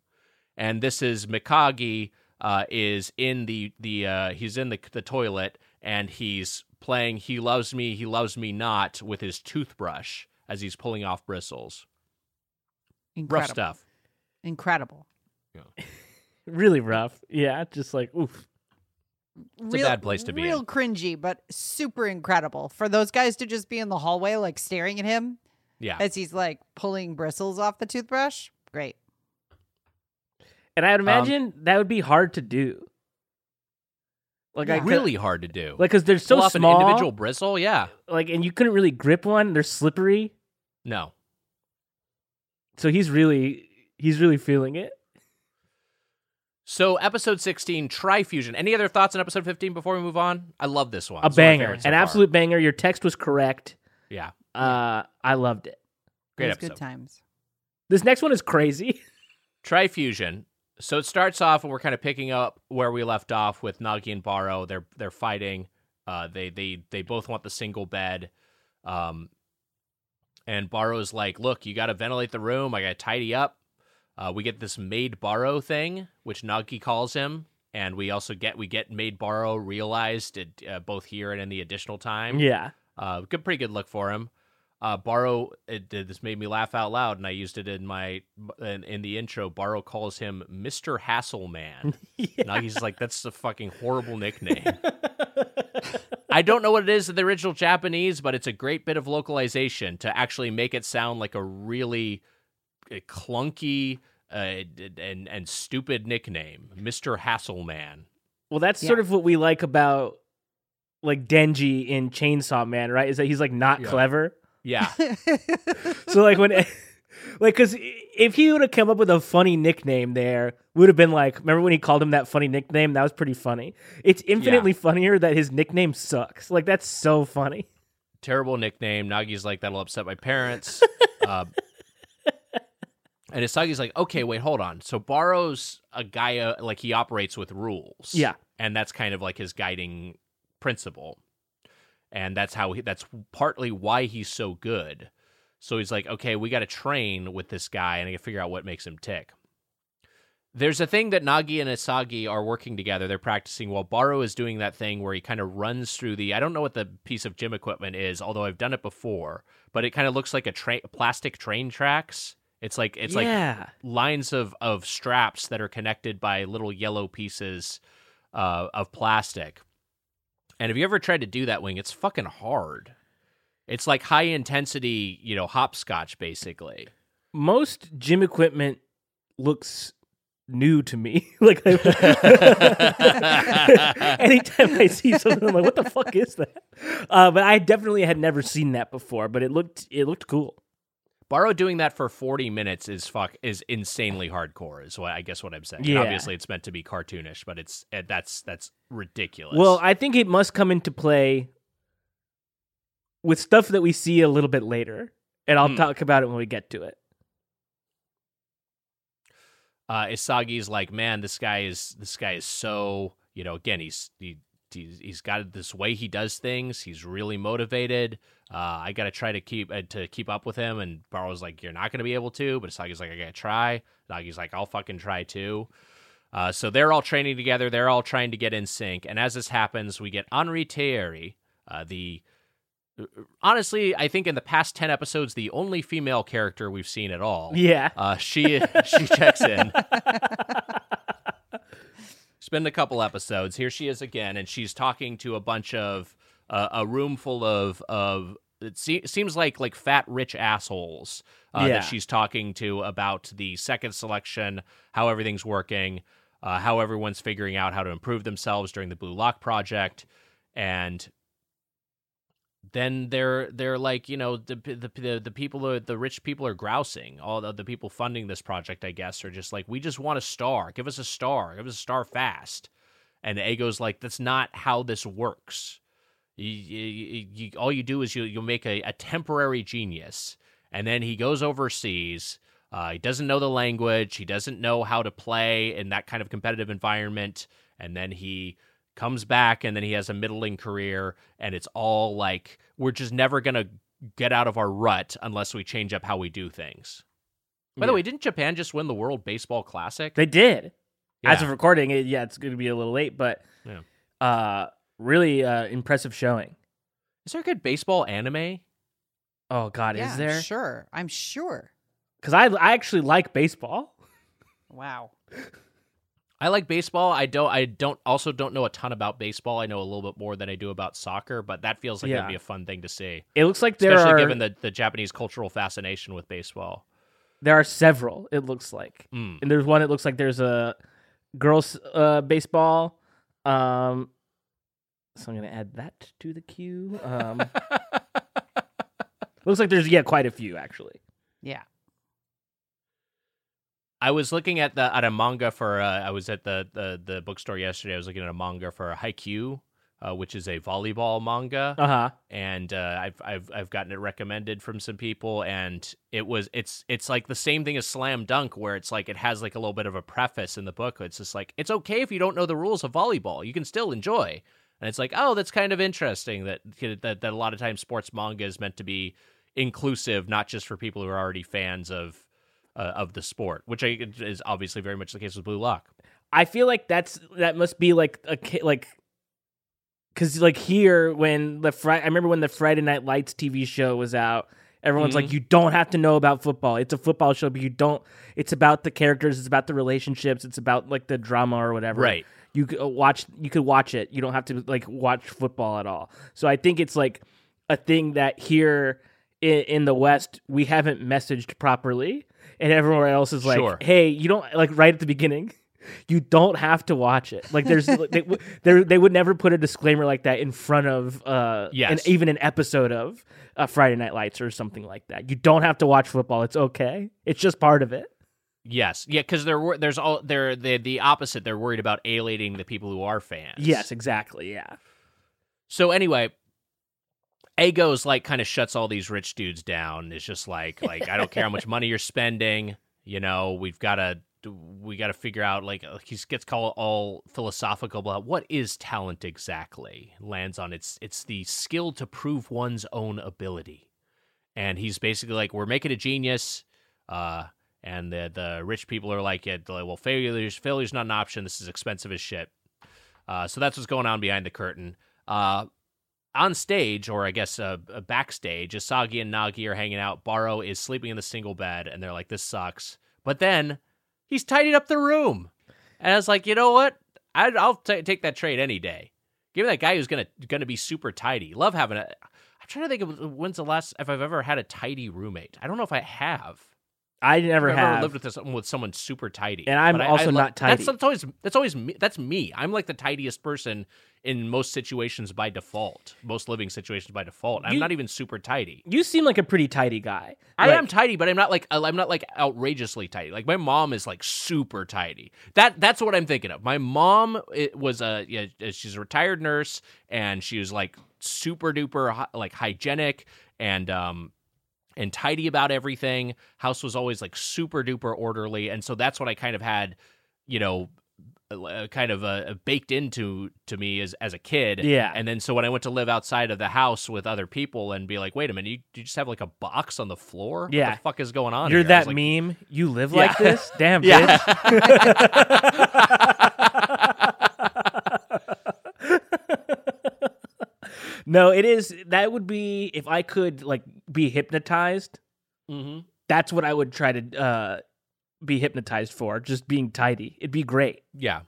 and this is Mikage uh, is in the the uh, he's in the the toilet and he's playing "He Loves Me, He Loves Me Not" with his toothbrush as he's pulling off bristles. incredible Rough stuff. incredible Yeah. Really rough. Yeah. Just like oof. It's a bad place to be real in. cringy but super incredible for those guys to just be in the hallway like staring at him Yeah, as he's like pulling bristles off the toothbrush great And Um, I'd imagine that would be hard to do. Like Yeah. could- really hard to do. like because they're so Pull off small. an individual bristle. Yeah, Like and you couldn't really grip one. They're slippery. no. So he's really he's really feeling it. So episode 16, Trifusion. Any other thoughts on episode 15 before we move on? I love this one. A It's one of my banger, so an far. absolute banger. Your text was correct. Yeah. Uh, I loved it. Great Those episode. good times This next one is crazy. Trifusion. So it starts off and we're kind of picking up where we left off with Nagi and Baro. They're they're fighting. Uh, they they they both want the single bed. Um, and Baro's like, "Look, you got to ventilate the room. I got to tidy up." Uh, we get this made Baro thing, which Nagi calls him, and we also get we get made Baro realized it, uh, both here and in the additional time. yeah. Uh, good, pretty good look for him. Uh, Baro, it, did this made me laugh out loud, and I used it in my in, in the intro. Baro calls him Mister Hasselman. Nagi's like, that's a fucking horrible nickname. I don't know what it is in the original Japanese, but it's a great bit of localization to actually make it sound like a really uh, clunky uh, and and stupid nickname, Mister Hasselman. Well, that's Yeah. sort of what we like about like Denji in Chainsaw Man, right? Is that he's like not Yeah. clever. Yeah, So like when like cuz if he would have come up with a funny nickname there, would have been like remember when he called him that funny nickname? That was pretty funny. It's infinitely funnier that his nickname sucks. Like that's so funny. terrible nickname. Nagi's like, that'll upset my parents. uh, and Isagi's like, okay, wait, hold on. So Baro's a guy, uh, like, he operates with rules. Yeah. And that's kind of like his guiding principle. And that's how he, that's partly why he's so good. So he's like, okay, we got to train with this guy and I to figure out what makes him tick. There's a thing that Nagi and Isagi are working together. They're practicing while Baro is doing that thing where he kind of runs through the. I don't know what the piece of gym equipment is, although I've done it before. But it kind of looks like a tra- plastic train tracks. It's like it's like lines of of straps that are connected by little yellow pieces uh, of plastic. And have you ever tried to do that wing? It's fucking hard. It's like high intensity, you know, hopscotch basically. Most gym equipment looks new to me. like I, anytime I see something, I'm like, what the fuck is that? Uh, but I definitely had never seen that before. But it looked it looked cool. Baro doing that for 40 minutes is fuck is insanely hardcore is what I guess what I'm saying. And Yeah. obviously it's meant to be cartoonish, but it's eh, that's that's ridiculous. Well, I think it must come into play with stuff that we see a little bit later, and I'll Hmm. talk about it when we get to it. uh Isagi's like, "Man, this guy is this guy is so, you know, again, he's he he's, he's got this way he does things. He's really motivated. Uh, I got to try to keep uh, to keep up with him. And Baro's like, "You're not going to be able to," but Isagi's like, "I got to try." Nagi's like, "I'll fucking try too." Uh, so they're all training together. They're all trying to get in sync. And as this happens, we get Anri Teieri, uh, the honestly, I think in the past ten episodes, the only female character we've seen at all. Yeah, Uh, she she checks in. It's been a couple episodes. Here she is again, and she's talking to a bunch of uh, a room full of of it se- seems like like fat rich assholes uh, Yeah. that she's talking to about the second selection, how everything's working, uh, how everyone's figuring out how to improve themselves during the Blue Lock project, and then they're they're like you know the the the, the people are, the rich people are grousing. All the, the people funding this project I guess are just like we just want a star. Give us a star. Give us a star fast. And Ego's like that's not how this works. You, you, you, all you do is you you make a, a temporary genius and then he goes overseas. Uh, he doesn't know the language. He doesn't know how to play in that kind of competitive environment. And then he comes back and then he has a middling career and it's all like we're just never going to get out of our rut unless we change up how we do things. By the way, didn't Japan just win the World Baseball Classic? they did. As of recording, it, yeah, it's going to be a little late, but Yeah. uh, really uh, impressive showing. Is there a good baseball anime? Oh God, yeah, is there? Sure, I'm sure. Because I I actually like baseball. Wow. I like baseball. I don't I don't also don't know a ton about baseball. I know a little bit more than I do about soccer, but that feels like Yeah. that'd be a fun thing to see. It looks like there Especially are given the, the Japanese cultural fascination with baseball. there are several. It looks like, Mm. and there's one. It looks like there's a girls uh, baseball. Um, so I'm gonna add that to the queue. Um, looks like there's yeah quite a few actually. Yeah. I was looking at the at a manga for uh, I was at the, the the bookstore yesterday. I was looking at a manga for Haikyuu, uh, which is a volleyball manga, Uh huh. and uh, I've I've I've gotten it recommended from some people, and it was it's it's like the same thing as Slam Dunk, where it's like it has like a little bit of a preface in the book. It's just like it's okay if you don't know the rules of volleyball, you can still enjoy. And it's like, oh, that's kind of interesting that that that a lot of times sports manga is meant to be inclusive, not just for people who are already fans of uh, of the sport, which I, is obviously very much the case with Blue Lock. I feel like that's that must be like a like because like here when the Friday I remember when the Friday Night Lights TV show was out. Everyone's like, you don't have to know about football. It's a football show, but you don't. It's about the characters. It's about the relationships. It's about like the drama or whatever. Right. You could uh, watch. You could watch it. You don't have to like watch football at all. So I think it's like a thing that here in, in the West we haven't messaged properly, and everywhere else is like, Sure. hey, you don't like right at the beginning. You don't have to watch it. Like there's they, w- they would never put a disclaimer like that in front of uh Yes. and even an episode of uh, Friday Night Lights or something like that. You don't have to watch football. It's okay. It's just part of it. Yes, yeah, because they're there's all they're the the opposite. They're worried about alienating the people who are fans. Yes, exactly. Yeah. So anyway, Ego's like kind of shuts all these rich dudes down. It's just like like I don't care how much money you're spending. You know, we've got to we got to figure out like uh, he gets called all philosophical about what is talent exactly. Lands on it's it's the skill to prove one's own ability, and he's basically like we're making a genius. Uh, and the the rich people are like, yeah, well, failure's failure's not an option. This is expensive as shit. Uh, so that's what's going on behind the curtain. Uh, on stage, or I guess uh, uh, backstage, Isagi and Nagi are hanging out. Baro is sleeping in the single bed, and they're like, "This sucks." But then he's tidied up the room, and I was like, "You know what? I'd, I'll ta take that trade any day. Give me that guy who's gonna gonna be super tidy. Love having a. I'm trying to think of when's the last if I've ever had a tidy roommate. I don't know if I have. I never I've never have. lived with this, with someone super tidy, And I'm But I- I also not tidy. That's, that's always that's always me, that's me. I'm like the tidiest person in most situations by default. Most living situations by default. I'm You- not even super tidy. you seem like a pretty tidy guy. I Like, am tidy, but I'm not like I'm not like outrageously tidy. Like my mom is like super tidy. That that's what I'm thinking of. My mom it was a yeah, she's a retired nurse and she was like super duper like hygienic and um and tidy about everything. House was always like super duper orderly, and so that's what I kind of had, you know, uh, kind of uh, baked into to me as as a kid. Yeah. And then so when I went to live outside of the house with other people and be like, wait a minute, you, you just have like a box on the floor? Yeah. What the fuck is going on? You're here? That like, meme. You live Yeah. like this? Damn, Yeah. bitch. no, it is. That would be if I could like be hypnotized. Mhm. That's what I would try to uh, be hypnotized for. Just being tidy. It'd be great. Yeah.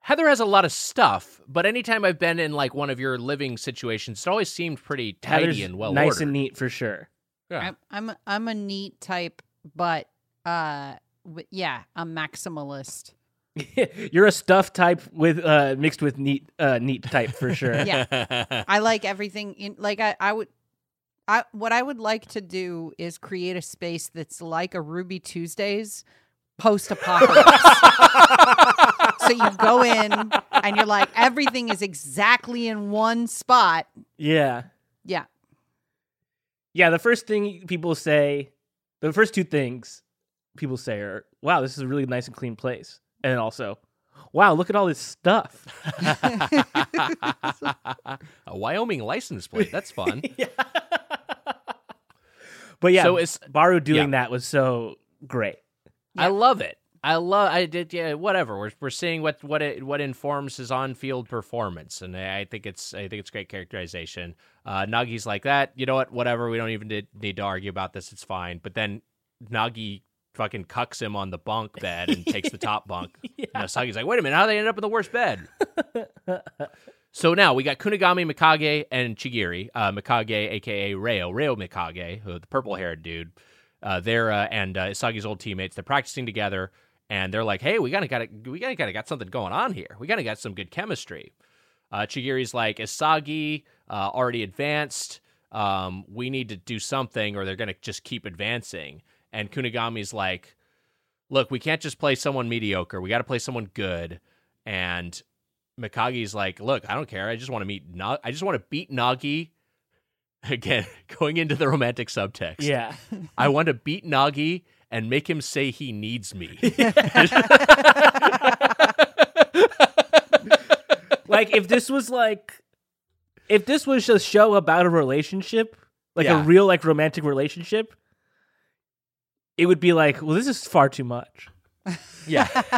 Heather has a lot of stuff, but anytime I've been in like one of your living situations, it always seemed pretty tidy Heather's and well nice ordered. and neat for sure. Yeah. I'm I'm a, I'm a neat type, but uh, w- yeah, a maximalist. You're a stuff type with uh, mixed with neat uh, neat type for sure. Yeah. I like everything in like I I would I what I would like to do is create a space that's like a Ruby Tuesdays post apocalypse. so you go in and you're like everything is exactly in one spot. yeah. Yeah. Yeah, the first thing people say, the first two things people say are, "Wow, this is a really nice and clean place," and also, "Wow, look at all this stuff." a Wyoming license plate. That's fun. But yeah, So it's- Baro doing yeah. that was so great. I love it. I love. I did. Yeah. Whatever. We're we're seeing what what it what informs his on field performance, and I think it's I think it's great characterization. Uh, Nagi's like that. You know what? Whatever. We don't even need, need to argue about this. It's fine. But then Nagi fucking cucks him on the bunk bed and takes the top bunk. And Isagi's like, wait a minute, how they end up in the worst bed? so now we got Kunigami, Mikage, and Chigiri. Uh, Mikage, aka Reo, Reo Mikage, who the purple haired dude. Uh, they're uh, and uh, Isagi's old teammates. They're practicing together, and they're like, "Hey, we gotta got we gotta gotta got something going on here. We gotta got some good chemistry." Uh, Chigiri's like, "Isagi uh, already advanced. Um, we need to do something, or they're gonna just keep advancing." And Kunigami's like, "Look, we can't just play someone mediocre. We got to play someone good." And Mikage's like, "Look, I don't care. I just want to meet. Na- I just want to beat Nagi." Again, going into the romantic subtext. Yeah, I want to beat Nagi and make him say he needs me. like if this was like, if this was a show about a relationship, like Yeah. a real like romantic relationship, it would be like, well, this is far too much. yeah.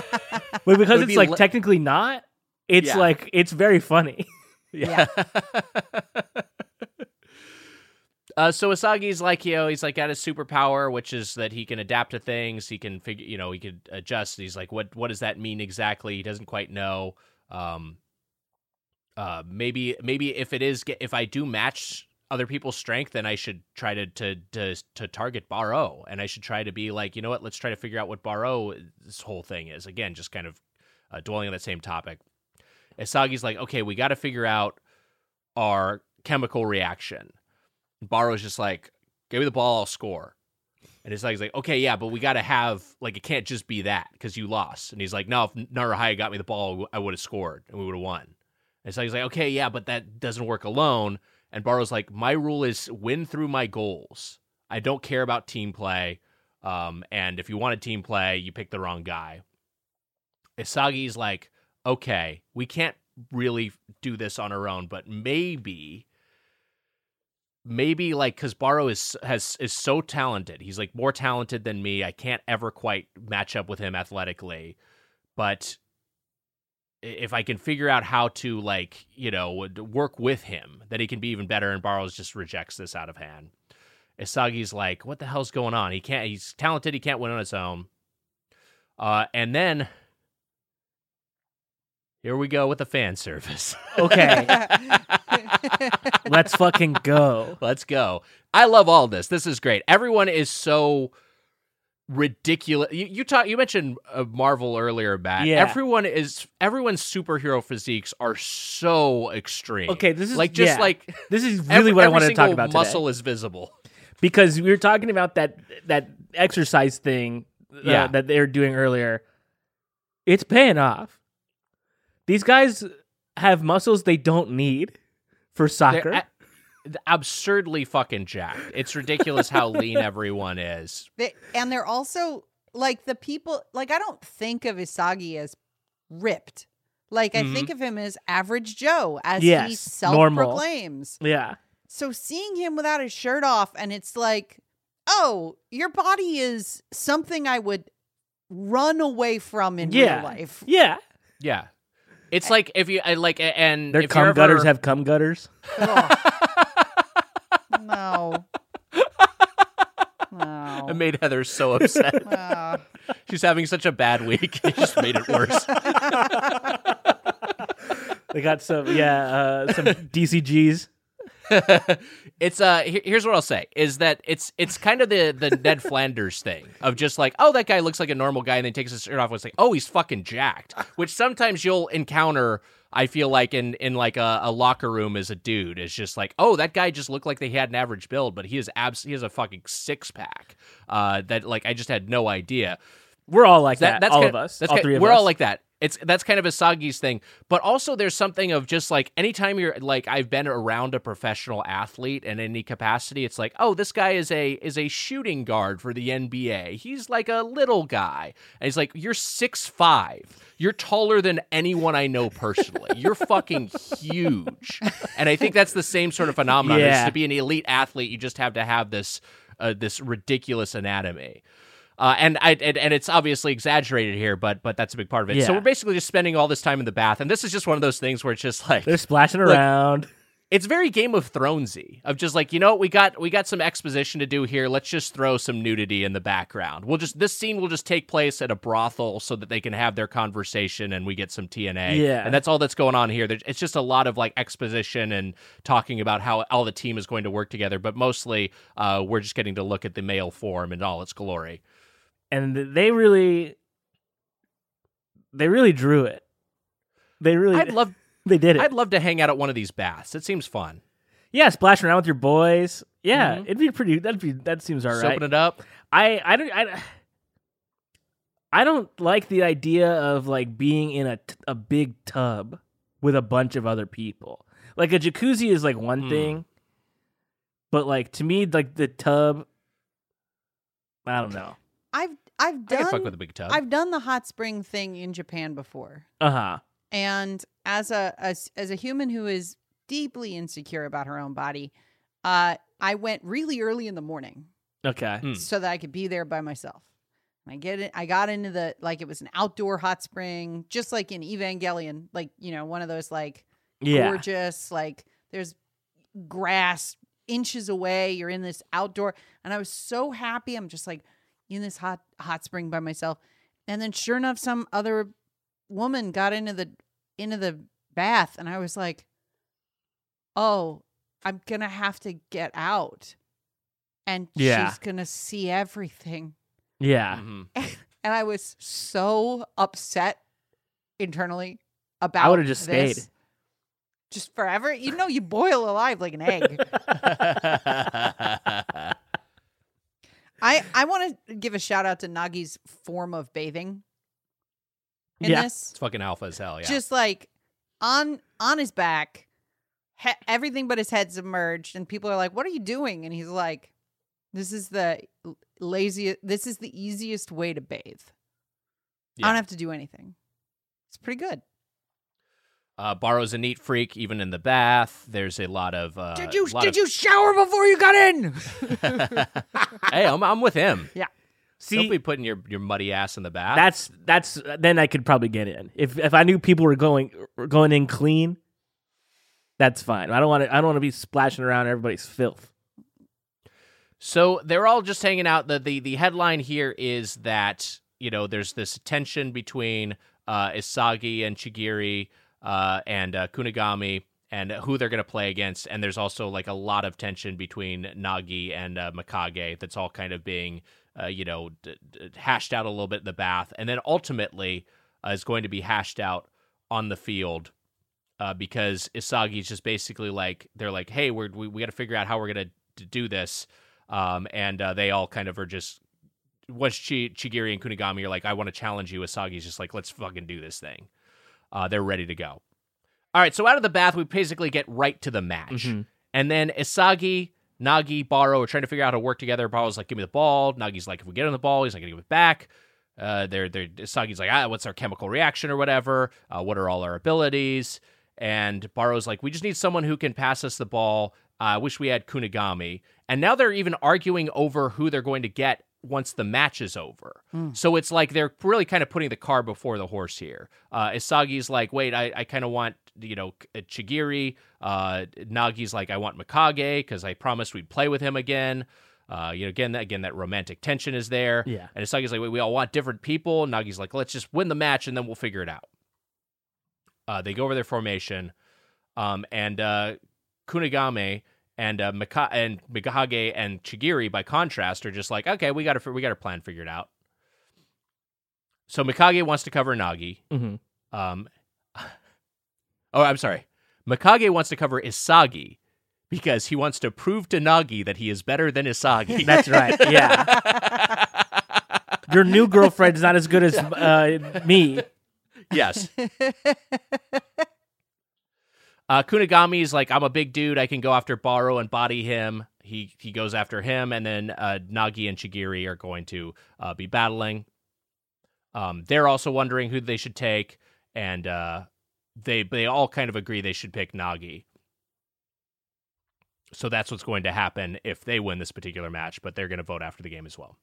But because would it's be like le- technically not, it's Yeah. like it's very funny. Yeah. uh, so Isagi's like, you know, he's like got his superpower, which is that he can adapt to things. He can figure, you know, he could adjust. He's like, what, what does that mean exactly? He doesn't quite know. Um, uh, maybe, maybe if it is, if I do match other people's strength, and I should try to to to to target Baro, and I should try to be like, you know what? Let's try to figure out what Baro this whole thing is. Again, just kind of uh, dwelling on that same topic. Isagi's like, okay, we got to figure out our chemical reaction. Baro's just like, give me the ball, I'll score. And Isagi's like, okay, yeah, but we got to have, like, it can't just be that because you lost. And he's like, no, if Naruhaya got me the ball, I would have scored and we would have won. And Isagi's like, okay, yeah, but that doesn't work alone. And Baro's like, my rule is win through my goals. I don't care about team play. Um, and if you want a team play, you pick the wrong guy. Isagi's like, okay, we can't really do this on our own, but maybe, maybe like because Baro is has is so talented, he's like more talented than me. I can't ever quite match up with him athletically, but if I can figure out how to like you know work with him, that he can be even better. And Baro's just rejects this out of hand. Isagi's like, what the hell's going on? He can't. He's talented. He can't win on his own. Uh, and then here we go with the fan service. Okay, let's fucking go. Let's go. I love all this. This is great. Everyone is so ridiculous. You, you talk. You mentioned uh, Marvel earlier, Matt. Yeah. Everyone is everyone's superhero physiques are so extreme. Okay, this is like just yeah. like This is really every, what I wanted to talk about today. Muscle is visible. because we were talking about that that exercise thing uh, Yeah. that they were doing earlier. It's paying off. These guys have muscles they don't need for soccer. They're absurdly fucking jacked. It's ridiculous how lean everyone is. They, and they're also like the people. Like I don't think of Isagi as ripped. Like I Mhm. think of him as average Joe, as Mm-hmm. Yes, he self-proclaims. yeah. So seeing him without his shirt off, and it's like, oh, your body is something I would run away from in Yeah. real life. Yeah. Yeah. It's like if you like and Their if cum you're gutters have cum gutters. Ugh. No. No. It made Heather so upset. Uh, She's having such a bad week. It just made it worse. They got some yeah, uh, some DCGs. It's uh here- here's what I'll say is that it's it's kind of the the Ned Flanders thing of just like oh that guy looks like a normal guy and then takes his shirt off and it's like oh he's fucking jacked which sometimes you'll encounter I feel like in in like a, a locker room as a dude is just like oh that guy just looked like they had an average build but he is abs he has a fucking six pack uh that like I just had no idea We're all like that. that's all kind of us. That's all kind- three of we're us. all like that. It's that's kind of a Isagi's thing, but also there's something of just like anytime you're like I've been around a professional athlete in any capacity, it's like oh this guy is a is a shooting guard for the NBA. He's like a little guy, and he's like you're six five. You're taller than anyone I know personally. You're fucking huge, and I think that's the same sort of phenomenon. Yeah. to be an elite athlete, you just have to have this uh, this ridiculous anatomy. Uh, and I and, and it's obviously exaggerated here, but but that's a big part of it. So we're basically just spending all this time in the bath, and this is just one of those things where it's just like They're splashing around. it's very Game of Thronesy of just like you know what, we got we got some exposition to do here. Let's just throw some nudity in the background. We'll just this scene will just take place at a brothel so that they can have their conversation and we get some TNA. Yeah. and that's all that's going on here. There's, it's just a lot of like exposition and talking about how all the team is going to work together, but mostly uh, we're just getting to look at the male form in all its glory. And they really they really drew it. They really I'd love they did it. I'd love to hang out at one of these baths. It seems fun. yeah, splashing around with your boys. Yeah, Mhm. it'd be pretty. That'd be that seems all right. Open it up. I I don't I, I don't like the idea of like being in a t- a big tub with a bunch of other people. Like a jacuzzi is like one Hmm. thing, but like to me, like the tub, I don't know. I've I've I fuck done with a big tub. I've done the hot spring thing in Japan before. Uh huh. And as a as, as a human who is deeply insecure about her own body, uh, I went really early in the morning Okay. Hmm. so that I could be there by myself. And I get it. I got into the like it was an outdoor hot spring, just like in Evangelion, like you know one of those like Yeah. gorgeous, like there's grass inches away. You're in this outdoor, and I was so happy. I'm just like in this hot hot spring by myself, and then sure enough, some other woman got into the into the bath, and I was like, oh, I'm gonna have to get out, and Yeah. she's gonna see everything, Yeah. Mhm. and I was so upset internally about. I would have just stayed. Just forever, you know, you boil alive like an egg. I I want to give a shout out to Nagi's form of bathing. In Yeah. this, it's fucking alpha as hell. Yeah. just like on on his back, he- everything but his head submerged, and people are like, "What are you doing?" And he's like, "This is the laziest. This is the easiest way to bathe. I don't have to do anything. It's pretty good." Uh, Baro's a neat freak, even in the bath. There's a lot of. Uh, did you lot did of- you shower before you got in? hey, I'm I'm with him. Don't See, be putting your, your muddy ass in the bath. that's that's then I could probably get in if if I knew people were going were going in clean. That's fine. I don't want to. I don't want to be splashing around everybody's filth. So they're all just hanging out. The, the the headline here is that you know there's this tension between uh, Isagi and Chigiri uh, and uh, Kunigami and who they're going to play against, and there's also like a lot of tension between Nagi and uh, Mikage. That's all kind of being uh, you know, d- d- hashed out a little bit in the bath, and then ultimately uh, is going to be hashed out on the field uh, because Isagi's just basically like they're like, hey, we're, we we got to figure out how we're gonna d- do this, um, and uh, they all kind of are just once Chi- Chigiri and Kunigami are like, I want to challenge you. Isagi's just like, let's fucking do this thing. Uh, they're ready to go. All right, so out of the bath, we basically get right to the match, Mhm. and then Isagi. Nagi, Baro are trying to figure out how to work together. Baro's like, "Give me the ball." Nagi's like, "If we get on the ball, he's not gonna give it back." Uh, they're they're Isagi's like, "Ah, what's our chemical reaction or whatever? Uh, what are all our abilities?" And Baro's like, "We just need someone who can pass us the ball. Uh, I wish we had Kunigami." And now they're even arguing over who they're going to get once the match is over. So it's like they're really kind of putting the car before the horse here. Uh, Isagi's like, wait, I, I kind of want, you know, Chigiri. Uh, Nagi's like, I want Mikage because I promised we'd play with him again. Uh, you know, again, again, that romantic tension is there. Yeah. And Isagi's like, wait, we all want different people. Nagi's like, let's just win the match and then we'll figure it out. Uh, they go over their formation, um, and uh, Kunigami and uh, Mika- and Mikage and Chigiri, by contrast, are just like, okay, we got to we got our plan figured out. So Mikage wants to cover Nagi. Mhm. Um, oh, I'm sorry. Mikage wants to cover Isagi because he wants to prove to Nagi that he is better than Isagi. That's right. Yeah. Your new girlfriend is not as good as uh, me. yes. Uh, Kunigami is like, I'm a big dude. I can go after Baro and body him. He he goes after him, and then uh, Nagi and Chigiri are going to uh, be battling. Um, they're also wondering who they should take, and uh, they they all kind of agree they should pick Nagi. So that's what's going to happen if they win this particular match, but they're going to vote after the game as well.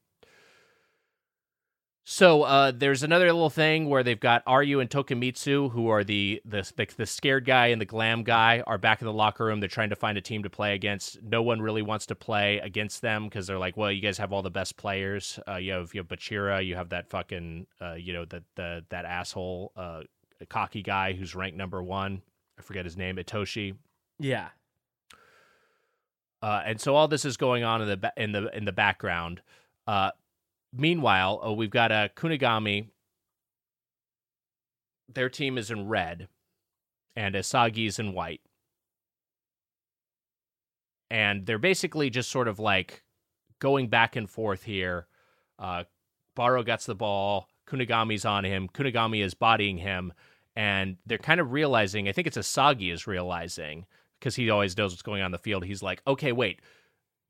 So uh, there's another little thing where they've got Aryu and Tokimitsu, who are the, the the the scared guy and the glam guy, are back in the locker room. They're trying to find a team to play against. No one really wants to play against them because they're like, well, you guys have all the best players. Uh, you have you have Bachira, you have that fucking uh, you know that the that asshole uh, cocky guy who's ranked number one. I forget his name, Itoshi. Yeah. Uh, and so all this is going on in the in the in the background. Uh, meanwhile, uh, we've got a Kunigami. Their team is in red, and Isagi's in white, and they're basically just sort of like going back and forth here. Uh, Baro gets the ball. Kunigami's on him. Kunigami is bodying him, and they're kind of realizing. I think it's Isagi is realizing because he always knows what's going on in the field. He's like, okay, wait.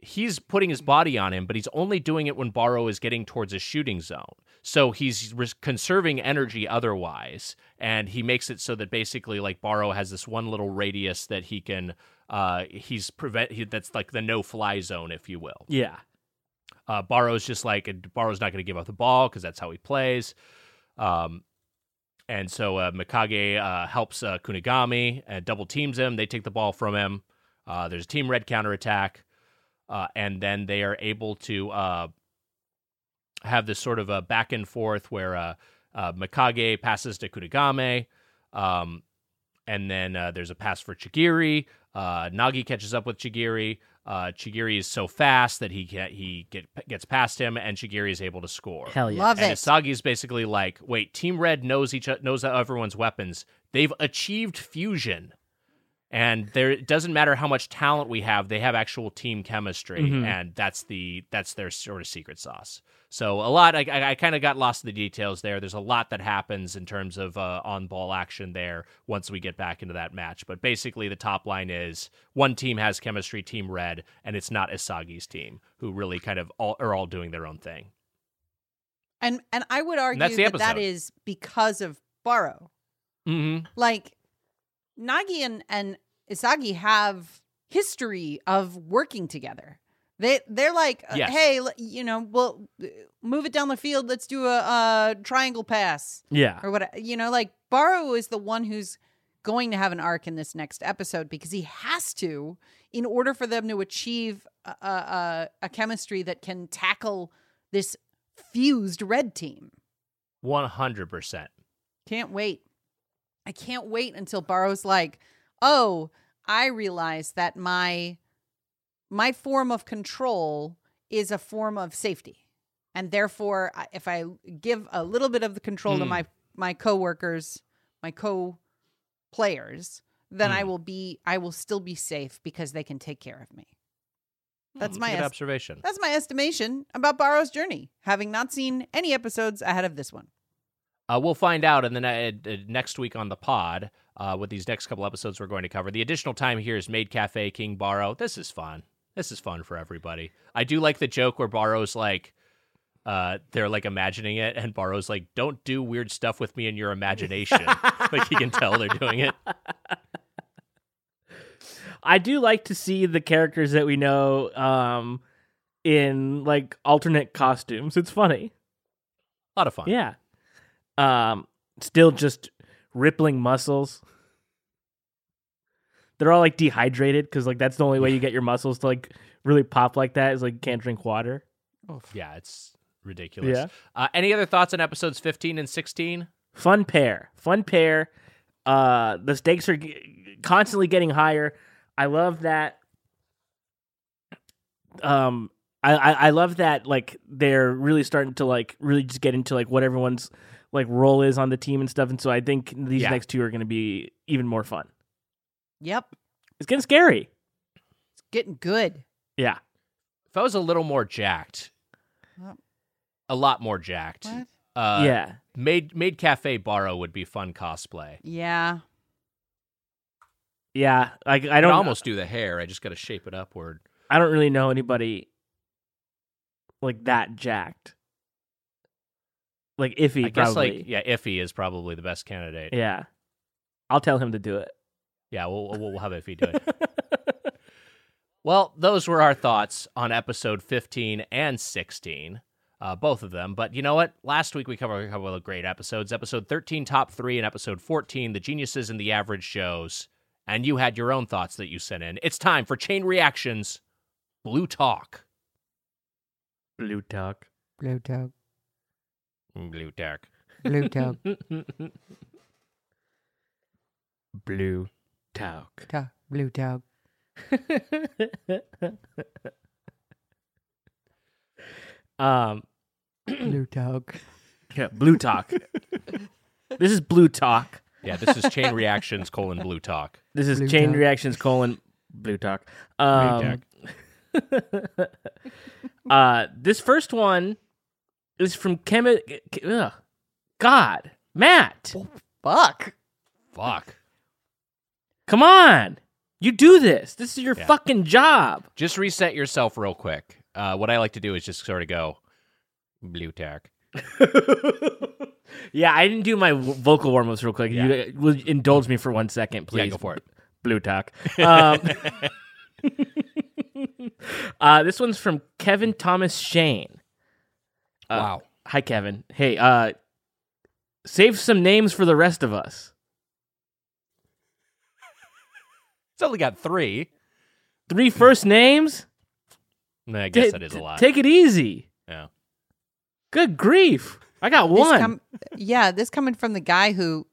He's putting his body on him, but he's only doing it when Baro is getting towards a shooting zone. So he's res- conserving energy otherwise, and he makes it so that basically, like Baro has this one little radius that he can. Uh, he's prevent. He, that's like the no-fly zone, if you will. Yeah. Uh, Baro's just like Baro's not going to give up the ball because that's how he plays. Um, and so uh, Mikage uh, helps uh, Kunigami and double teams him. They take the ball from him. Uh, there's a team red counter counterattack. Uh, and then they are able to uh, have this sort of a back and forth where uh, uh, Mikage passes to Kunigami. Um, and then uh, there's a pass for Chigiri. Uh, Nagi catches up with Chigiri. Uh, Chigiri is so fast that he can, he get, gets past him, and Chigiri is able to score. Hell yeah. Love And it. Isagi is basically like, wait, Team Red knows each knows everyone's weapons. They've achieved fusion, and there it doesn't matter how much talent we have. They have actual team chemistry, Mhm. and that's the that's their sort of secret sauce. So a lot. I, I, I kind of got lost in the details there. There's a lot that happens in terms of uh, on ball action there once we get back into that match. But basically, the top line is one team has chemistry, Team Red, and it's not Isagi's team who really kind of all are all doing their own thing. And and I would argue that's the that that episode. is because of Baro. Mm-hmm. Like Nagi and, and Isagi have history of working together. They they're like, uh, Yes. hey, you know, we'll uh, move it down the field. Let's do a, a triangle pass Yeah. or what? You know, like Baro is the one who's going to have an arc in this next episode because he has to in order for them to achieve a, a, a, a chemistry that can tackle this fused red team. One hundred percent. Can't wait. I can't wait until Baro's like, "Oh, I realize that my my form of control is a form of safety." and therefore, if I give a little bit of the control to Hmm. my my coworkers, my co players, then I Hmm. will be I will still be safe because they can take care of me. That's Hmm, my good est- observation. That's my estimation about Baro's journey, having not seen any episodes ahead of this one. Uh, we'll find out in the ne- uh, next week on the pod uh, with these next couple episodes we're going to cover. The additional time here is Maid Cafe, King Baro. This is fun. This is fun for everybody. I do like the joke where Baro's like, uh, they're like imagining it, and Baro's like, "Don't do weird stuff with me in your imagination." like he can tell they're doing it. I do like to see the characters that we know um in like alternate costumes. It's funny. A lot of fun. Yeah. Um still just rippling muscles. They're all like dehydrated cuz like that's the only way you get your muscles to like really pop like that is like you can't drink water. Yeah, it's ridiculous. Yeah. Uh, any other thoughts on episodes 15 and 16? Fun pair. Fun pair. Uh the stakes are g- constantly getting higher. I love that um I, I I love that like they're really starting to like really just get into like what everyone's like role is on the team and stuff and so I think these Yeah. next two are going to be even more fun. Yep, It's getting scary. it's getting good. Yeah. If I was a little more jacked, What? a lot more jacked, What? uh, yeah. Made Made Cafe Baro would be fun cosplay. Yeah, Yeah. Like I I don't don't almost do the hair. I just got to shape it upward. I don't really know anybody like that jacked. Like iffy I guess probably. like yeah, Iffy is probably the best candidate. yeah. I'll tell him to do it. Yeah, we'll we'll, we'll have Iffy do it. well, those were our thoughts on episode 15 and 16. Uh, both of them, but you know what? Last week we covered a couple of great episodes. Episode 13, top three, and episode 14, the geniuses and the average shows. And you had your own thoughts that you sent in. It's time for Chain Reactions Blue Talk. Blue talk. blue dog, Blue Talk. blue dog, Blue talk. blue dog. um Blue dog. yeah, blue talk. this is blue talk. Yeah, this is Chain Reactions colon Blue Talk. This is Blue chain talk. reactions colon blue talk. Um, uh this first one is from Kemet ugh. God, Matt. Fuck. Fuck. Come on. You do this. This is your Yeah. fucking job. Just reset yourself real quick. Uh, what I like to do is just sort of go Blue Talk. yeah, I didn't do my vocal warm ups real quick. Yeah. You uh, will indulge me for one second, please. Yeah, go for it. Blue talk. Um, uh, this one's from Kevin Thomas Shane. Uh, wow. Hi, Kevin. Hey, uh, save some names for the rest of us. It's only got three. Three first names? I guess Ta- that is a lot. Take it easy. yeah. Good grief. I got This one. com- yeah, this coming from the guy who,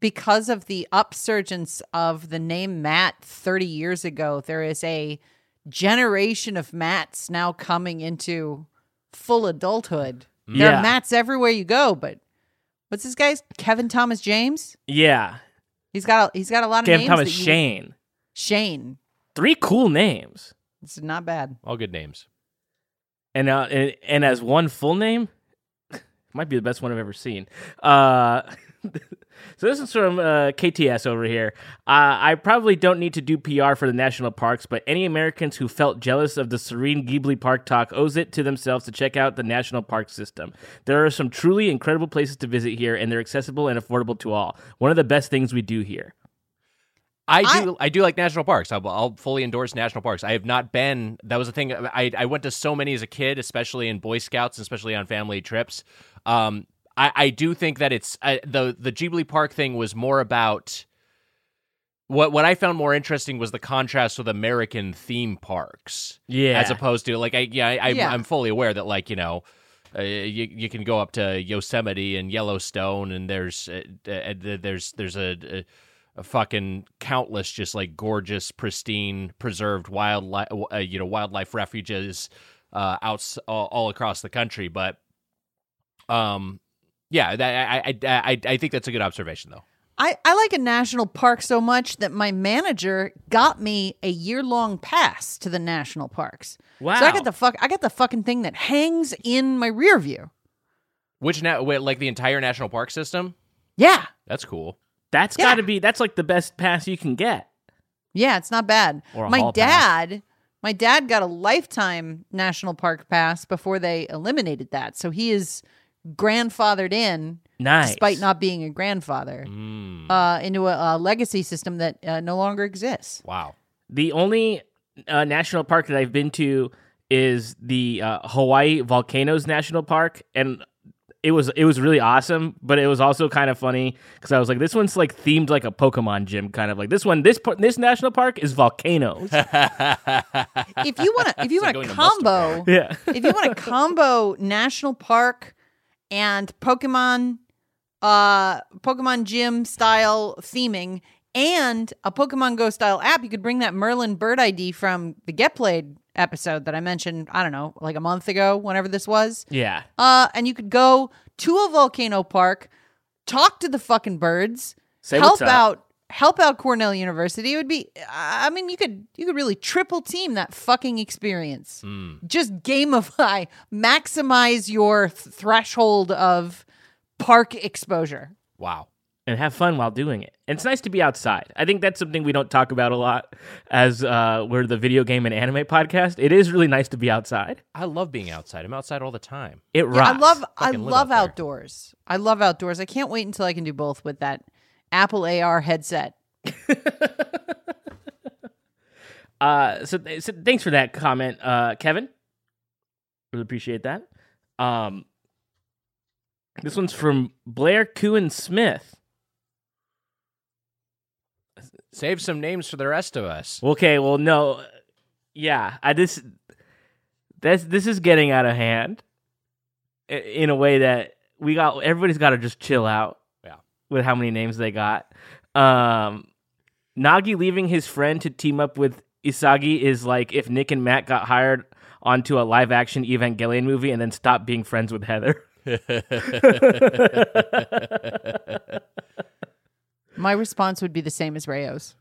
because of the upsurgence of the name Matt 30 years ago, there is a generation of Matts now coming into full adulthood. There Yeah. are mats everywhere you go, but what's this guy's Kevin Thomas James? yeah. He's got a, he's got a lot of names. Kevin names. Thomas you- Shane. Shane. Three cool names. It's not bad. All good names. and uh, and, and as one full name, might be the best one I've ever seen. Uh, so this is from uh, KTS over here. Uh, I probably don't need to do PR for the national parks, but any Americans who felt jealous of the serene Ghibli Park talk owes it to themselves to check out the national park system. There are some truly incredible places to visit here, and they're accessible and affordable to all. One of the best things we do here. I I- do. I, do like national parks. I'll, I'll fully endorse national parks. I have not been. That was the thing. I I went to so many as a kid, especially in Boy Scouts, especially on family trips. Um, I I do think that it's uh, the the Ghibli Park thing was more about. What what I found more interesting was the contrast with American theme parks. Yeah. as opposed to like I yeah, I, I Yeah. I'm fully aware that like you know. Uh, you you can go up to Yosemite and Yellowstone, and there's uh, uh, there's there's a, a a fucking countless just like gorgeous, pristine, preserved wildlife, uh, you know, wildlife refuges uh, outs all, all across the country. But um, yeah, that, I, I I I think that's a good observation though. I, I like a national park so much that my manager got me a year long pass to the national parks. Wow. So I got the fuck I got the fucking thing that hangs in my rear view. Which now, wait, like the entire national park system? Yeah. That's cool. That's Yeah. got to be. That's like the best pass you can get. Yeah, it's not bad. Or a my hall pass. dad, my dad got a lifetime national park pass before they eliminated that. So he is grandfathered in Nice. despite not being a grandfather Mm, uh, into a, a legacy system that uh, no longer exists. wow. The only uh, national park that I've been to is the uh, Hawaii Volcanoes National Park, and it was it was really awesome. But it was also kind of funny because I was like, this one's like themed like a Pokemon gym, kind of like this one. This par- this national park is volcanoes. If you want to, if you It's like want going to to Muster combo, yeah, if you want a combo national park and Pokemon, uh, Pokemon gym style theming and a Pokemon Go style app, you could bring that Merlin Bird ID from the Get Played episode that I mentioned. I don't know, like a month ago, whenever this was. yeah. Uh, and you could go to a volcano park, talk to the fucking birds, Say help what's up. out help out Cornell University. It would be I mean you could you could really triple team that fucking experience. Mm. Just gamify, maximize your th- threshold of park exposure. Wow. and have fun while doing it. And it's nice to be outside. I think that's something we don't talk about a lot as uh, we're the video game and anime podcast. It is really nice to be outside. I love being outside. I'm outside all the time. It Yeah, rocks. I love I Fucking live love out there. outdoors. I love outdoors. I can't wait until I can do both with that Apple AR headset. Uh, so, so thanks for that comment, uh, Kevin. Really appreciate that. Um, this one's from Blair Cohen Smith. Save some names for the rest of us. Okay, well, no, yeah, I this this this is getting out of hand in a way that we got everybody's got to just chill out. With how many names they got. Um, Nagi leaving his friend to team up with Isagi is like if Nick and Matt got hired onto a live action Evangelion movie and then stopped being friends with Heather. My response would be the same as Reo's.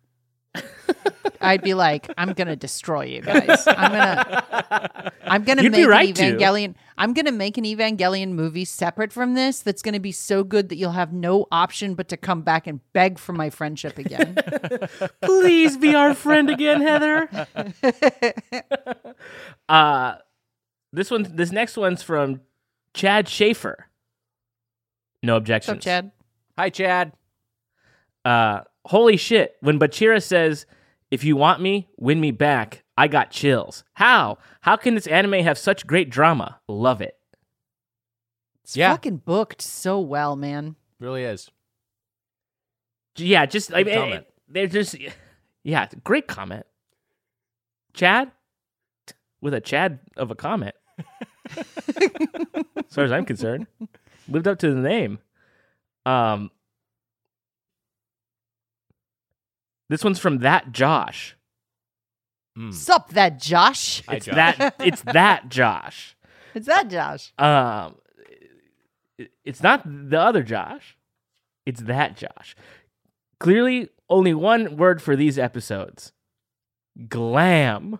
I'd be like, I'm gonna destroy you guys. I'm gonna I'm gonna You'd make right an to. I'm gonna make an Evangelion movie separate from this that's gonna be so good that you'll have no option but to come back and beg for my friendship again. Please be our friend again, Heather. uh this one this next one's from Chad Schaefer. No What's objections. up, Chad? Hi, Chad. Uh holy shit. When Bachira says, if you want me, win me back, I got chills. How? How can this anime have such great drama? Love it. It's Yeah. fucking booked so well, man. Really is. Yeah, just I mean, comment. they're just yeah, great comment. Chad with a Chad of a comment. as far as I'm concerned, lived up to the name. Um, this one's from that Josh. Mm. Sup that Josh? Hi, It's Josh. that it's that Josh. It's that Josh. Um, it- it's not the other Josh. It's that Josh. Clearly, only one word for these episodes: glam.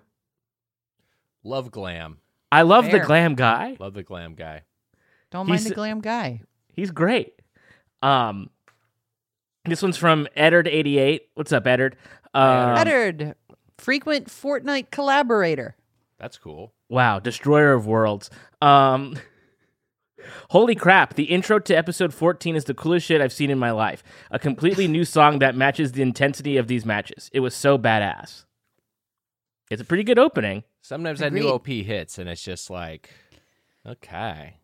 Love glam. I love the glam guy. Love the glam guy. Don't mind He's- the glam guy. He's great. Um, this one's from Eddard88. What's up, Eddard? Um, Eddard, frequent Fortnite collaborator. That's cool. Wow, Destroyer of Worlds. Um Holy crap, the intro to episode 14 is the coolest shit I've seen in my life. A completely new song that matches the intensity of these matches. It was so badass. It's a pretty good opening. Sometimes that new OP hits, and it's just like, okay.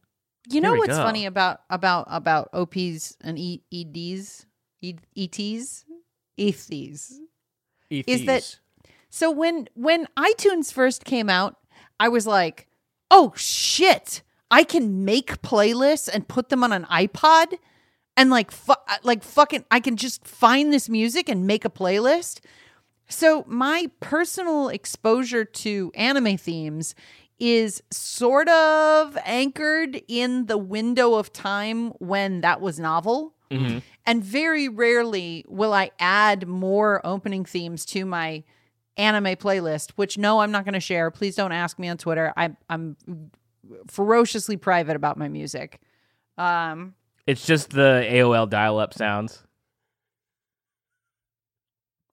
You know what's go. funny about about about OPs and e- EDs, e- ETs, ETHs? Is that- ETs. So when when iTunes first came out, I was like, "Oh shit! I can make playlists and put them on an iPod, and like fu- like fucking, I can just find this music and make a playlist." So my personal exposure to anime themes is sort of anchored in the window of time when that was novel. Mhm. And very rarely will I add more opening themes to my anime playlist, which no, I'm not going to share. Please don't ask me on Twitter. I, I'm ferociously private about my music. Um, It's just the AOL dial-up sounds.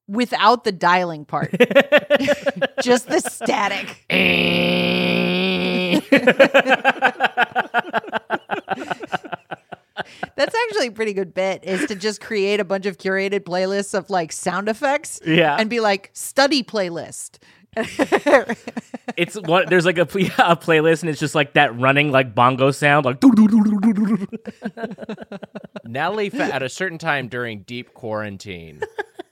without the dialing part, just the static. That's actually a pretty good bit is to just create a bunch of curated playlists of like sound effects yeah. and be like study playlist. it's one there's like a, a playlist and it's just like that running like bongo sound like Natalie, fa- at a certain time during deep quarantine,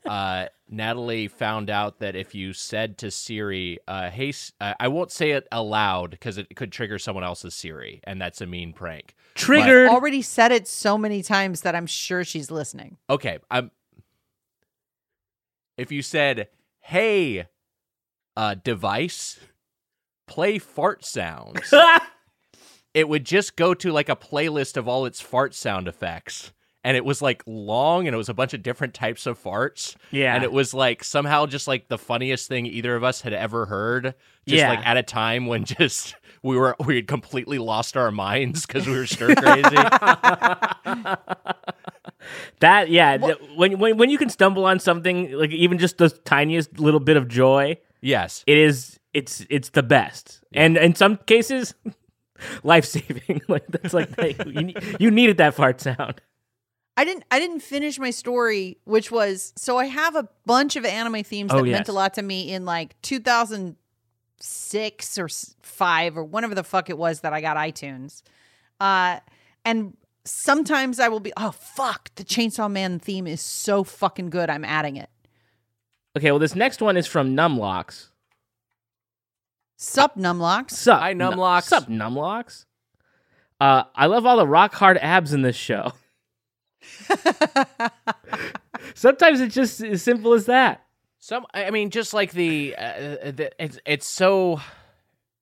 uh, Natalie found out that if you said to Siri, uh, "Hey," S- uh, I won't say it aloud because it could trigger someone else's Siri, and that's a mean prank. triggered Already said it so many times that I'm sure she's listening. Okay, I'm. If you said, "Hey, uh, device, play fart sounds," it would just go to like a playlist of all its fart sound effects. And it was like long and it was a bunch of different types of farts. yeah And it was like somehow just like the funniest thing either of us had ever heard. Just Yeah. like at a time when just we were we had completely lost our minds because we were stir crazy. that yeah when, when when you can stumble on something like even just the tiniest little bit of joy yes. it is it's it's the best and in some cases life-saving like that's like you, need- you needed that fart sound I didn't I didn't finish my story, which was so I have a bunch of anime themes Oh, that yes. meant a lot to me in like 2006 or 5 or whenever the fuck it was that I got iTunes. Uh and sometimes I will be oh fuck, the Chainsaw Man theme is so fucking good. I'm adding it. Okay well this next one is from numlocks Sup numlocks. sup Hi, Nu- Numlocks. sup numlocks uh i love all the rock hard abs in this show sometimes it's just as simple as that Some, I I mean, just like the, uh, the it's it's so,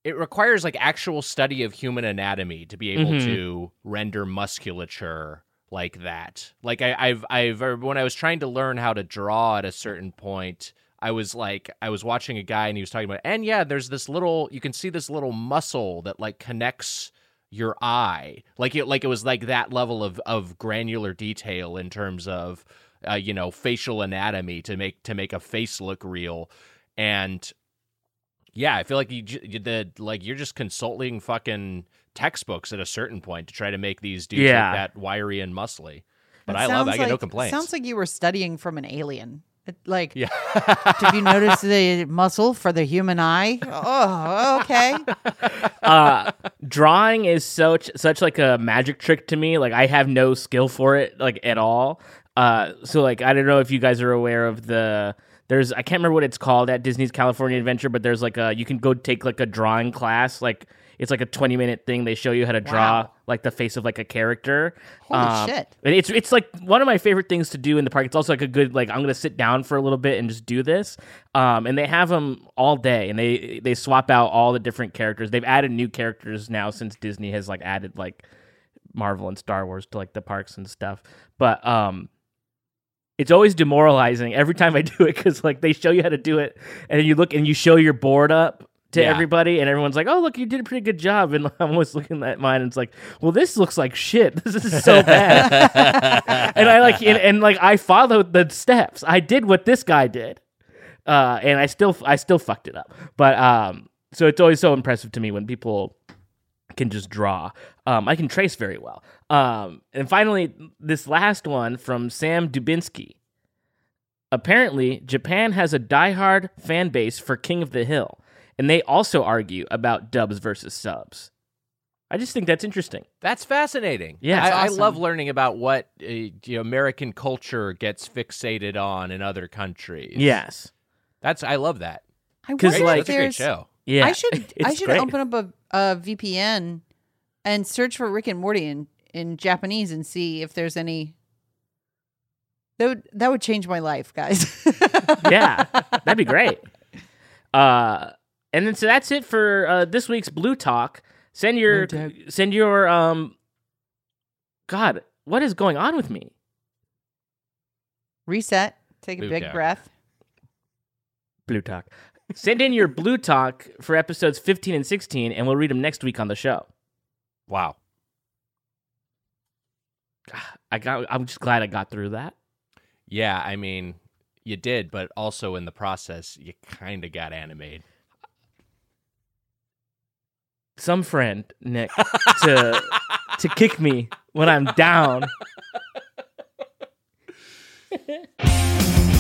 it requires like actual study of human anatomy to be able Mhm. to render musculature like that. Like I, I've I've uh, when I was trying to learn how to draw at a certain point. I was like, I was watching a guy and he was talking about, and yeah, there's this little, you can see this little muscle that like connects your eye, like it, like it was like that level of of granular detail in terms of, uh, you know, facial anatomy to make to make a face look real, and yeah, I feel like you j- you- the like you're just consulting fucking textbooks at a certain point to try to make these dudes Yeah. look that wiry and muscly. But It I love, it. sounds I get no like- complaints. Sounds like you were studying from an alien. It- like yeah. Did you notice the muscle for the human eye? Oh, okay. uh drawing is such such like a magic trick to me like i have no skill for it like at all uh so like i don't know if you guys are aware of the there's i can't remember what it's called at disney's california adventure but there's like a you can go take like a drawing class like it's like a 20 minute thing they show you how to draw Wow. like the face of like a character Holy Um, shit. and it's it's like one of my favorite things to do in the park. It's also like a good like I'm gonna sit down for a little bit and just do this. Um, and they have them all day, and they they swap out all the different characters. They've added new characters now since Disney has like added like Marvel and Star Wars to like the parks and stuff. But um, it's always demoralizing every time I do it because like they show you how to do it, and you look and you show your board up to Yeah. everybody, and everyone's like, "Oh, look, you did a pretty good job." And I'm always looking at mine, and it's like, "Well, this looks like shit. This is so bad." and I like, and, and like, I followed the steps. I did what this guy did, uh, and I still, I still fucked it up. But um, so it's always so impressive to me when people can just draw. Um, I can trace very well. Um, and finally, this last one from Sam Dubinsky. Apparently, Japan has a diehard fan base for King of the Hill, and they also argue about dubs versus subs. I just think that's interesting. That's fascinating. Yeah, I, it's I love learning about what uh, you know, American culture gets fixated on in other countries. Yes. that's I love that. I 'Cause, wonder like- that's a great show. Yeah. I should. I should great. open up a, a VPN and search for Rick and Morty in, in Japanese and see if there's any. That would that would change my life, guys. yeah, that'd be great. Uh, And then so that's it for uh, this week's Blue Talk. Send your Blue send your um. God, what is going on with me? Reset. Take a Blue big Talk. breath. Blue Talk. Send in your Blue Talk for episodes 15 and 16, and we'll read them next week on the show. Wow. I got. I'm just glad I got through that. Yeah, I mean, you did, but also in the process, you kind of got animated. Some friend Nick to to kick me when I'm down.